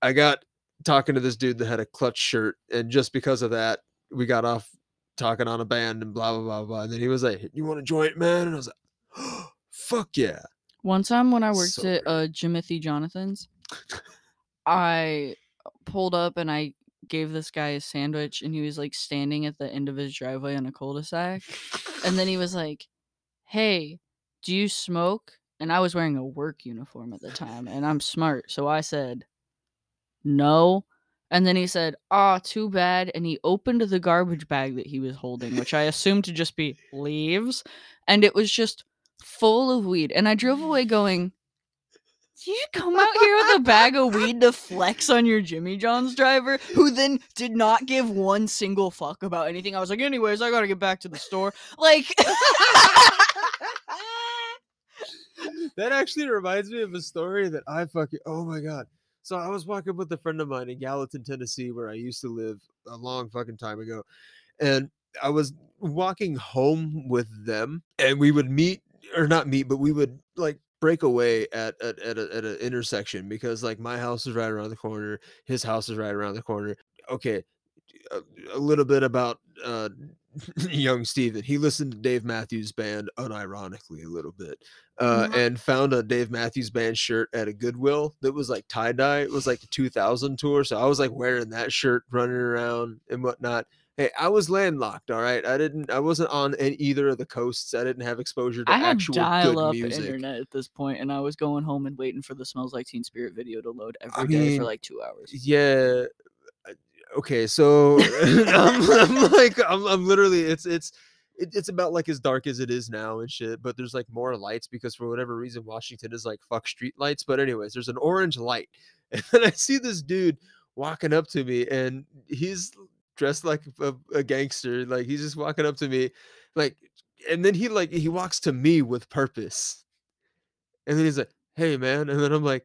I got talking to this dude that had a clutch shirt, and just because of that, we got off talking on a band and blah blah blah blah. And then he was like, "You want a joint, man?" And I was like, "Fuck yeah!" One time when I worked So at uh, Jimothy Jonathan's, I pulled up and I gave this guy a sandwich, and he was like standing at the end of his driveway on a cul-de-sac, and then he was like, "Hey, do you smoke?" And I was wearing a work uniform at the time, and I'm smart, so I said, "No." And then he said, "Ah, too bad." And he opened the garbage bag that he was holding, which I assumed to just be leaves, and it was just full of weed. And I drove away going, "Did you come out here with a bag of weed to flex on your Jimmy John's driver, who then did not give one single fuck about anything?" I was like, "Anyways, I gotta get back to the store." Like, that actually reminds me of a story that I fucking oh my god. So I was walking with a friend of mine in Gallatin, Tennessee, where I used to live a long fucking time ago. And I was walking home with them and we would meet or not meet, but we would like break away at at, at, a, at an intersection because like my house is right around the corner, his house is right around the corner. Okay, a, a little bit about uh young Steven. He listened to Dave Matthews Band unironically a little bit. Uh, Mhm. and found a Dave Matthews Band shirt at a Goodwill that was like tie dye. It was like the 2000 tour. So I was like wearing that shirt, running around and whatnot. Hey, I was landlocked. All right. I didn't, I wasn't on any, either of the coasts. I didn't have exposure to I had actual dial good up music. internet at this point, and I was going home and waiting for the "Smells Like Teen Spirit" video to load I every day mean, for like two hours. yeah okay so I'm, I'm like I'm, I'm literally it's it's it, it's about like as dark as it is now and shit but there's like more lights because for whatever reason washington is like fuck street lights but anyways there's an orange light and then i see this dude walking up to me and he's dressed like a, a gangster like he's just walking up to me like and then he like he walks to me with purpose and then he's like hey man and then i'm like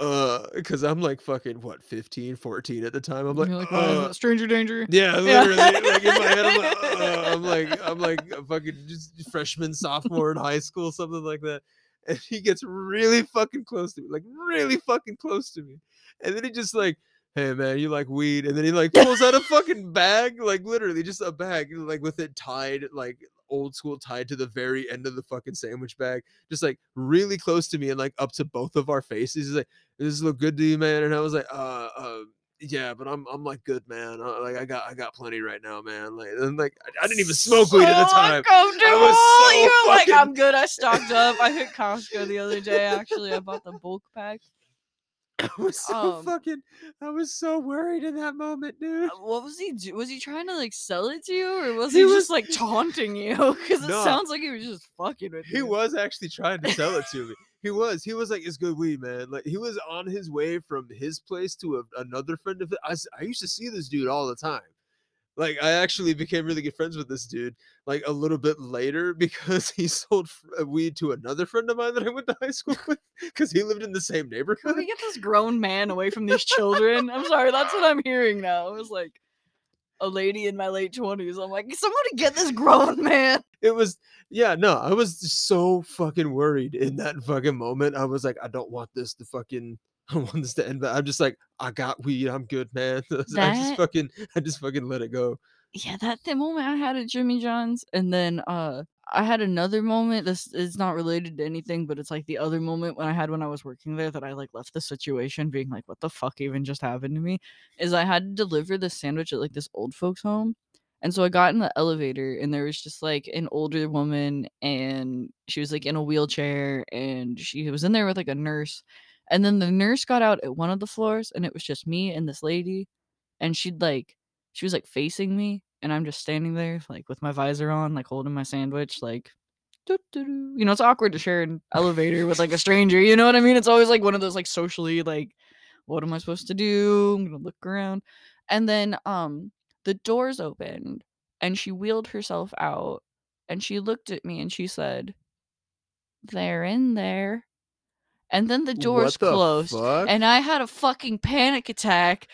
uh because i'm like fucking what 15 14 at the time i'm like, like, uh, stranger danger. yeah literally like in my head i'm like uh, i'm like i'm like a fucking just freshman sophomore in high school something like that and he gets really fucking close to me like really fucking close to me and then he just like hey man you like weed and then he like pulls out a fucking bag like literally just a bag like with it tied like old school tied to the very end of the fucking sandwich bag just like really close to me and like up to both of our faces he's like does this look good to you man and i was like uh, uh yeah, but I'm I'm like good man. Uh, like I got I got plenty right now, man. Like and like I, I didn't even smoke weed at the So time. uncomfortable. so you were like, I'm good. I stocked up. I hit Costco the other day. Actually, I bought the bulk pack. I was so Um, fucking I was so worried in that moment, dude. Uh, What was he? Do- was he trying to like sell it to you, or was He he, was- just like taunting you? Because it No. sounds like he was just fucking with He you. was actually trying to sell it to me. He was. He was like, "It's good weed, man." Like he was on his way from his place to a, another friend of his. I used to see this dude all the time. Like I actually became really good friends with this dude. Like a little bit later because he sold uh, weed to another friend of mine that I went to high school with because he lived in the same Can neighborhood. we get this grown man away from these children? I'm sorry, that's what I'm hearing now. It was like a lady in my late twenties. I'm like, somebody get this grown man. It was yeah, no, I was so fucking worried in that fucking moment. I was like, I don't want this to fucking I don't want this to end, but I'm just like, I got weed, I'm good, man. I just That- fucking I just fucking let it go. Yeah, that the moment I had at Jimmy John's, and then uh I had another moment. This is not related to anything, but it's like the other moment when I had when I was working there that I like left the situation being like, what the fuck even just happened to me? Is I had to deliver this sandwich at like this old folks home. And so I got in the elevator and there was just like an older woman and she was like in a wheelchair and she was in there with like a nurse. And then the nurse got out at one of the floors and it was just me and this lady. And she'd like she was like facing me and I'm just standing there like with my visor on, like holding my sandwich, like you know, it's awkward to share an elevator with like a stranger, you know what I mean? It's always like one of those like socially like what am I supposed to do? I'm gonna look around. And then um the doors opened and she wheeled herself out and she looked at me and she said, They're in there. And then the doors What the closed fuck? and I had a fucking panic attack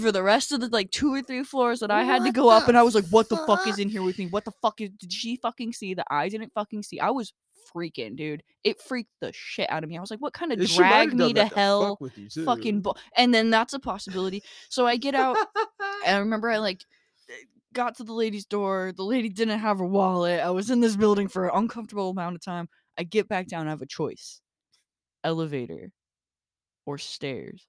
for the rest of the like two or three floors that I had to go up, and I was like, "What the fuck is in here with me? What the fuck is? Did she fucking see that I didn't fucking see? I was freaking, dude. It freaked the shit out of me. I was like, "What kind of drag me to fuck hell?" with you. Fucking, bu- and then that's a possibility. So I get out. And I remember I like got to the lady's door. The lady didn't have her wallet. I was in this building for an uncomfortable amount of time. I get back down. I have a choice: elevator or stairs.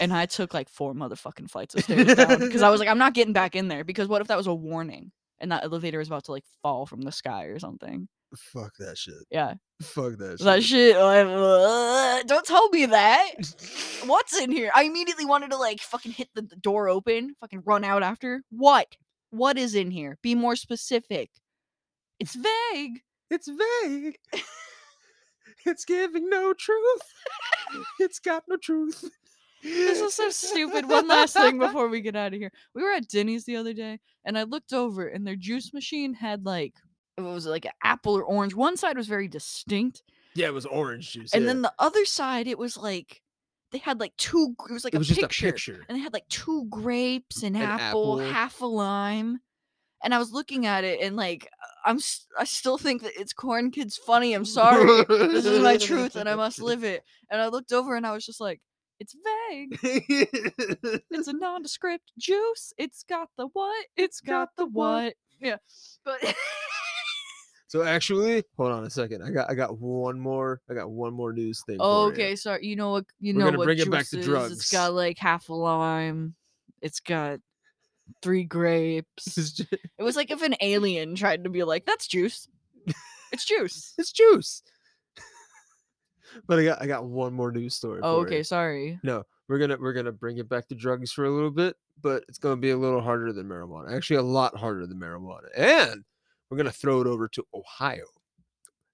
And I took like four motherfucking flights of stairs down because I was like, I'm not getting back in there because what if that was a warning and that elevator is about to like fall from the sky or something? Fuck that shit. Yeah, Fuck that shit. that shit. like, uh, don't tell me that. What's in here? I immediately wanted to like fucking hit the, the door open, fucking run out after. What? What is in here? Be more specific. It's vague. It's vague. It's giving no truth. it's got no truth. This is so stupid. One last thing before we get out of here. We were at Denny's the other day and I looked over and their juice machine had like it was like an apple or orange. One side was very distinct. Yeah, it was orange juice. And yeah. then the other side it was like they had like two it was like it a, was just picture, a picture. and they had like two grapes, an, An apple, apple. half a lime. And I was looking at it and like I'm I still think that it's corn kids funny. I'm sorry. this is my truth and I must live it. And I looked over and I was just like it's vague. It's a nondescript juice. It's got the what? It's got, the what? Yeah. But so actually, hold on a second. I got I got one more. I got one more news thing. oh, okay, sorry. You know what you We're know gonna what bring it back to is. drugs. It's got like half a lime. It's got three grapes. It was like if an alien tried to be like, that's juice. It's juice. it's juice. but I got I got one more news story. Oh, okay, sorry. No, we're gonna we're gonna bring it back to drugs for a little bit, but it's gonna be a little harder than marijuana. Actually, a lot harder than marijuana. And we're gonna throw it over to Ohio,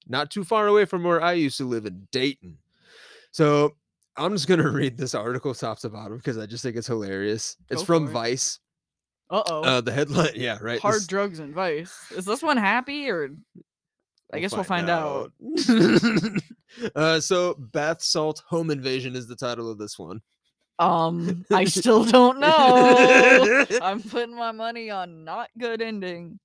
not too far away from where I used to live in Dayton. So I'm just gonna read this article top to bottom because I just think it's hilarious. It's Go from. Vice. Uh-oh. Uh, the headline, yeah, right. Hard this- drugs and vice. Is this one happy or I guess we'll find out. uh, so bath salt home invasion is the title of this one. Um, I still don't know. I'm putting my money on not good ending.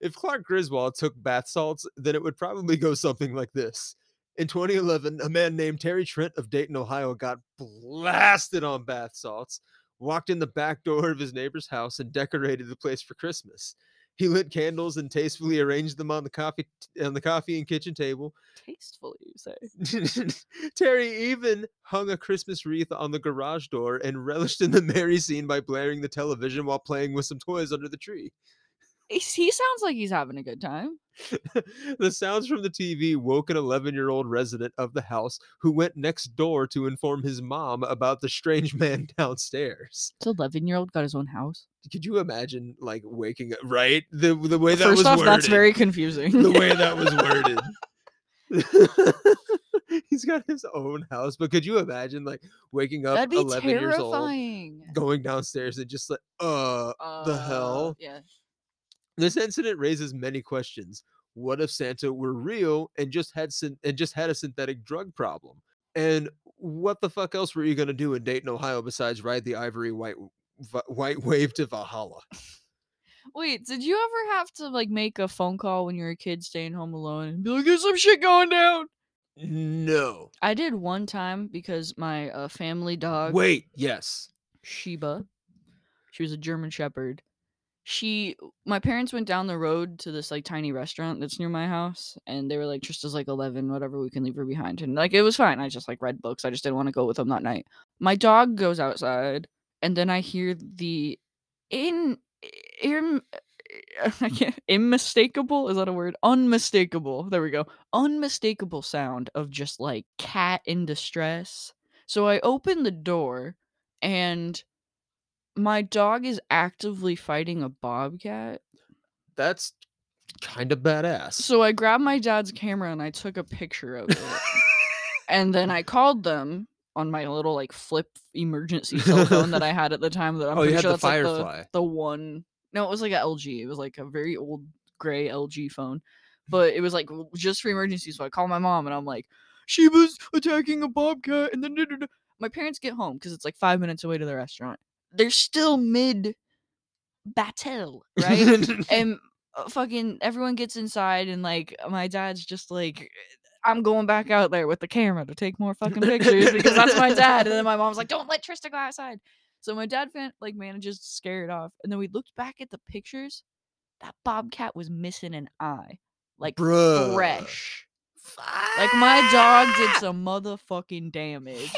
If Clark Griswold took bath salts, then it would probably go something like this. In 2011, a man named Terry Trent of Dayton, Ohio, got blasted on bath salts, walked in the back door of his neighbor's house, and decorated the place for Christmas. He lit candles and tastefully arranged them on the coffee on the coffee and kitchen table. Tastefully, you say. Terry even hung a Christmas wreath on the garage door and relished in the merry scene by blaring the television while playing with some toys under the tree. He sounds like he's having a good time. the sounds from the TV woke an 11 year old resident of the house who went next door to inform his mom about the strange man downstairs. This 11 year old got his own house. Could you imagine, like, waking up, right? The, the way that First was off, worded. that's very confusing. the way that was worded. He's got his own house, but could you imagine, like, waking up That'd be 11 years old, terrifying. going downstairs and just like, uh, the hell? Yeah. This incident raises many questions. What if Santa were real and just had syn- and just had a synthetic drug problem? And what the fuck else were you gonna do in Dayton, Ohio, besides ride the ivory white white wave to Valhalla? Wait, did you ever have to like make a phone call when you were a kid staying home alone and be like, "There's some shit going down"? No. I did one time because my uh, family dog Wait. Yes. Sheba, she was a German Shepherd. She, my parents went down the road to this like tiny restaurant that's near my house, and they were like, "Trista's like 11, whatever, we can leave her behind." And like it was fine. I just like read books. I just didn't want to go with them that night. My dog goes outside, and then I hear the in in eh, I can't unmistakable is that a word? Unmistakable. There we go. Unmistakable sound of just like cat in distress. So I open the door and my dog is actively fighting a bobcat. That's kind of badass. So I grabbed my dad's camera and I took a picture of it. and then I called them on my little like flip emergency cell phone that I had at the time that I'm oh, you pretty had sure the that's like the, the one no it was like a lg it was like a very old gray lg phone but it was like just for emergency so i call my mom and i'm like she was attacking a bobcat and then da- da- da." my parents get home because it's like five minutes away to the restaurant they're still mid battle right and uh, fucking everyone gets inside and like my dad's just like I'm going back out there with the camera to take more fucking pictures because that's my dad. And then my mom's like, "Don't let Trista go outside." So my dad fan- like manages to scare it off, and then we looked back at the pictures. That bobcat was missing an eye, like Bruh. fresh. Like my dog did some motherfucking damage.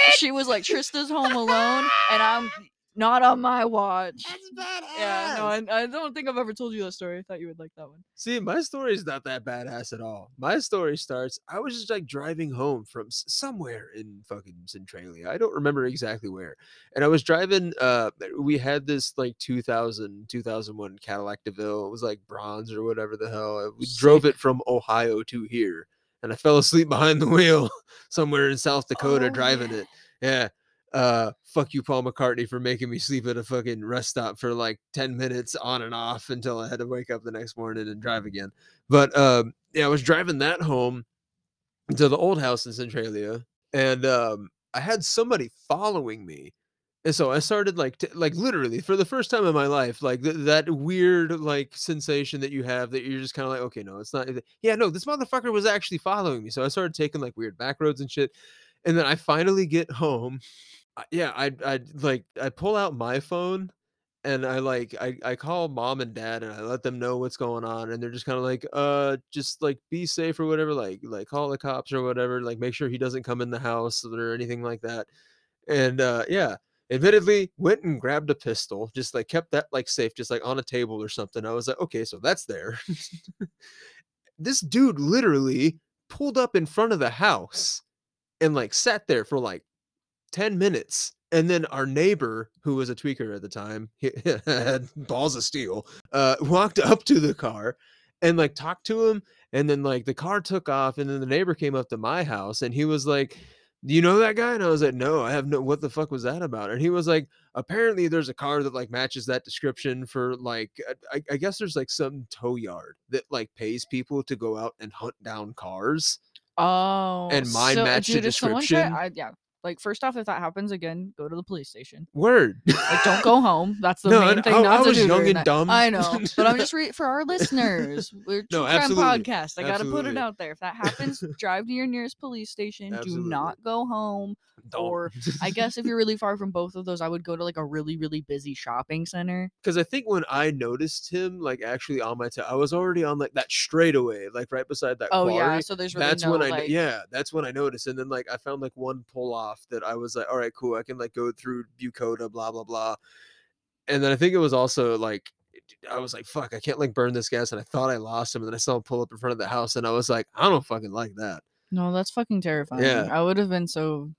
Hell yeah, dude. She was like, "Trista's home alone," and I'm not on my watch. That's badass. Yeah, no, I, I don't think I've ever told you that story. I thought you would like that one. See, my story is not that badass at all. My story starts. I was just like driving home from somewhere in fucking Centralia. I don't remember exactly where. And I was driving. Uh, we had this like 2000, 2001 Cadillac DeVille. It was like bronze or whatever the hell. We drove it from Ohio to here, and I fell asleep behind the wheel somewhere in South Dakota Oh, driving yeah. it. Yeah. Uh, fuck you, Paul McCartney, for making me sleep at a fucking rest stop for like 10 minutes on and off until I had to wake up the next morning and drive again. But um, yeah, I was driving that home to the old house in Centralia, and um, I had somebody following me. And so I started like, t- like literally for the first time in my life, like th- that weird like sensation that you have that you're just kind of like, okay, no, it's not. Yeah, no, this motherfucker was actually following me. So I started taking like weird back roads and shit. And then I finally get home. Yeah, I I like I pull out my phone and I like I, I call mom and dad and I let them know what's going on and they're just kind of like uh just like be safe or whatever like like call the cops or whatever like make sure he doesn't come in the house or anything like that and uh yeah admittedly went and grabbed a pistol just like kept that like safe just like on a table or something I was like okay so that's there this dude literally pulled up in front of the house and like sat there for like 10 minutes. And then our neighbor, who was a tweaker at the time, had balls of steel, uh, walked up to the car and like talked to him. And then like the car took off. And then the neighbor came up to my house and he was like, Do you know that guy? And I was like, No, I have no, what the fuck was that about? And he was like, Apparently there's a car that like matches that description for like, uh, I, I guess there's like some tow yard that like pays people to go out and hunt down cars. Oh, mine so, matched the dude, if someone try- description? I, yeah, like first off, if that happens again, go to the police station. Word. Like, don't go home. That's the No, main thing. I- not I to was do young and that- dumb. I know, but I'm just re- for our listeners. We're No, crime podcast. I got to put it out there. If that happens, drive to your nearest police station. Do not go home. Don't. Or I guess if you're really far from both of those, I would go to like a really, really busy shopping center. because I think when I noticed him, like actually on my, t- I was already on like that straightaway, like right beside that. Oh yeah, so there's really that's no when I, like, yeah, that's when I noticed, and then like I found like one pull off that I was like, all right, cool, I can like go through Bucoda, blah blah blah, and then I think it was also like. I was like, fuck, I can't like burn this gas. And I thought I lost him. And then I saw him pull up in front of the house. And I was like, I don't fucking like that. No, that's fucking terrifying. Yeah. I would have been so,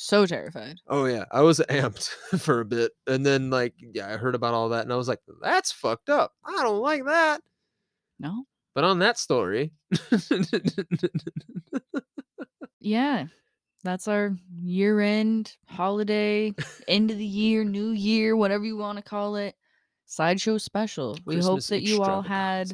so terrified. Oh yeah, I was amped for a bit, and then like yeah, I heard about all that, and I was like, "That's fucked up. I don't like that." No. But on that story, Yeah. That's our year end holiday, end of the year, new year, whatever you want to call it. Sideshow special. We hope that you all had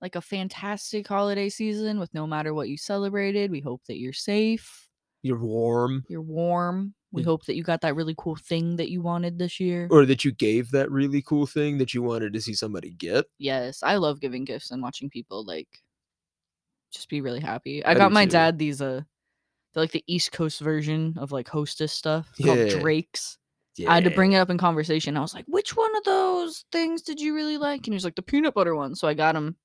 like a fantastic holiday season with no matter what you celebrated. We hope that you're safe, You're warm, you're warm. We Yeah. hope that you got that really cool thing that you wanted this year. or that you gave that really cool thing that you wanted to see somebody get. Yes, I love giving gifts and watching people like just be really happy. I, I got my too. dad these uh they're like the East Coast version of like hostess stuff Yeah. called Drake's. Yeah. I had to bring it up in conversation. I was like, "Which one of those things did you really like?" And he was like, "The peanut butter one." So I got him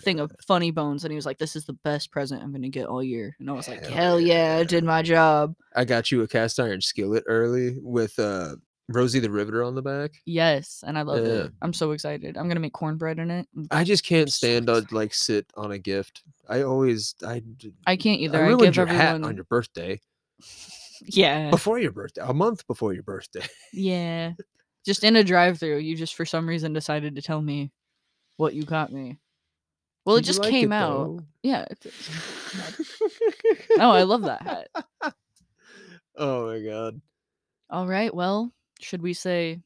thing of funny bones, and he was like, "This is the best present I'm gonna get all year." And I was like, Hell "Hell yeah, I did my job." I got you a cast iron skillet early with uh Rosie the Riveter on the back. Yes, and I love Yeah. it. I'm so excited. I'm gonna make cornbread in it. I just can't so stand to excited. like sit on a gift. I always i i can't either. I I, ruined give your hat on your birthday yeah, before your birthday, a month before your birthday. yeah. Just in a drive-through, you just for some reason decided to tell me what you got me. Well, it Did you just like came it, out. though? Yeah. Oh, I love that hat. Oh my god. All right. Well, should we say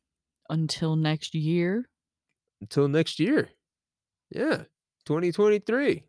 until next year? Until next year. Yeah. 2023.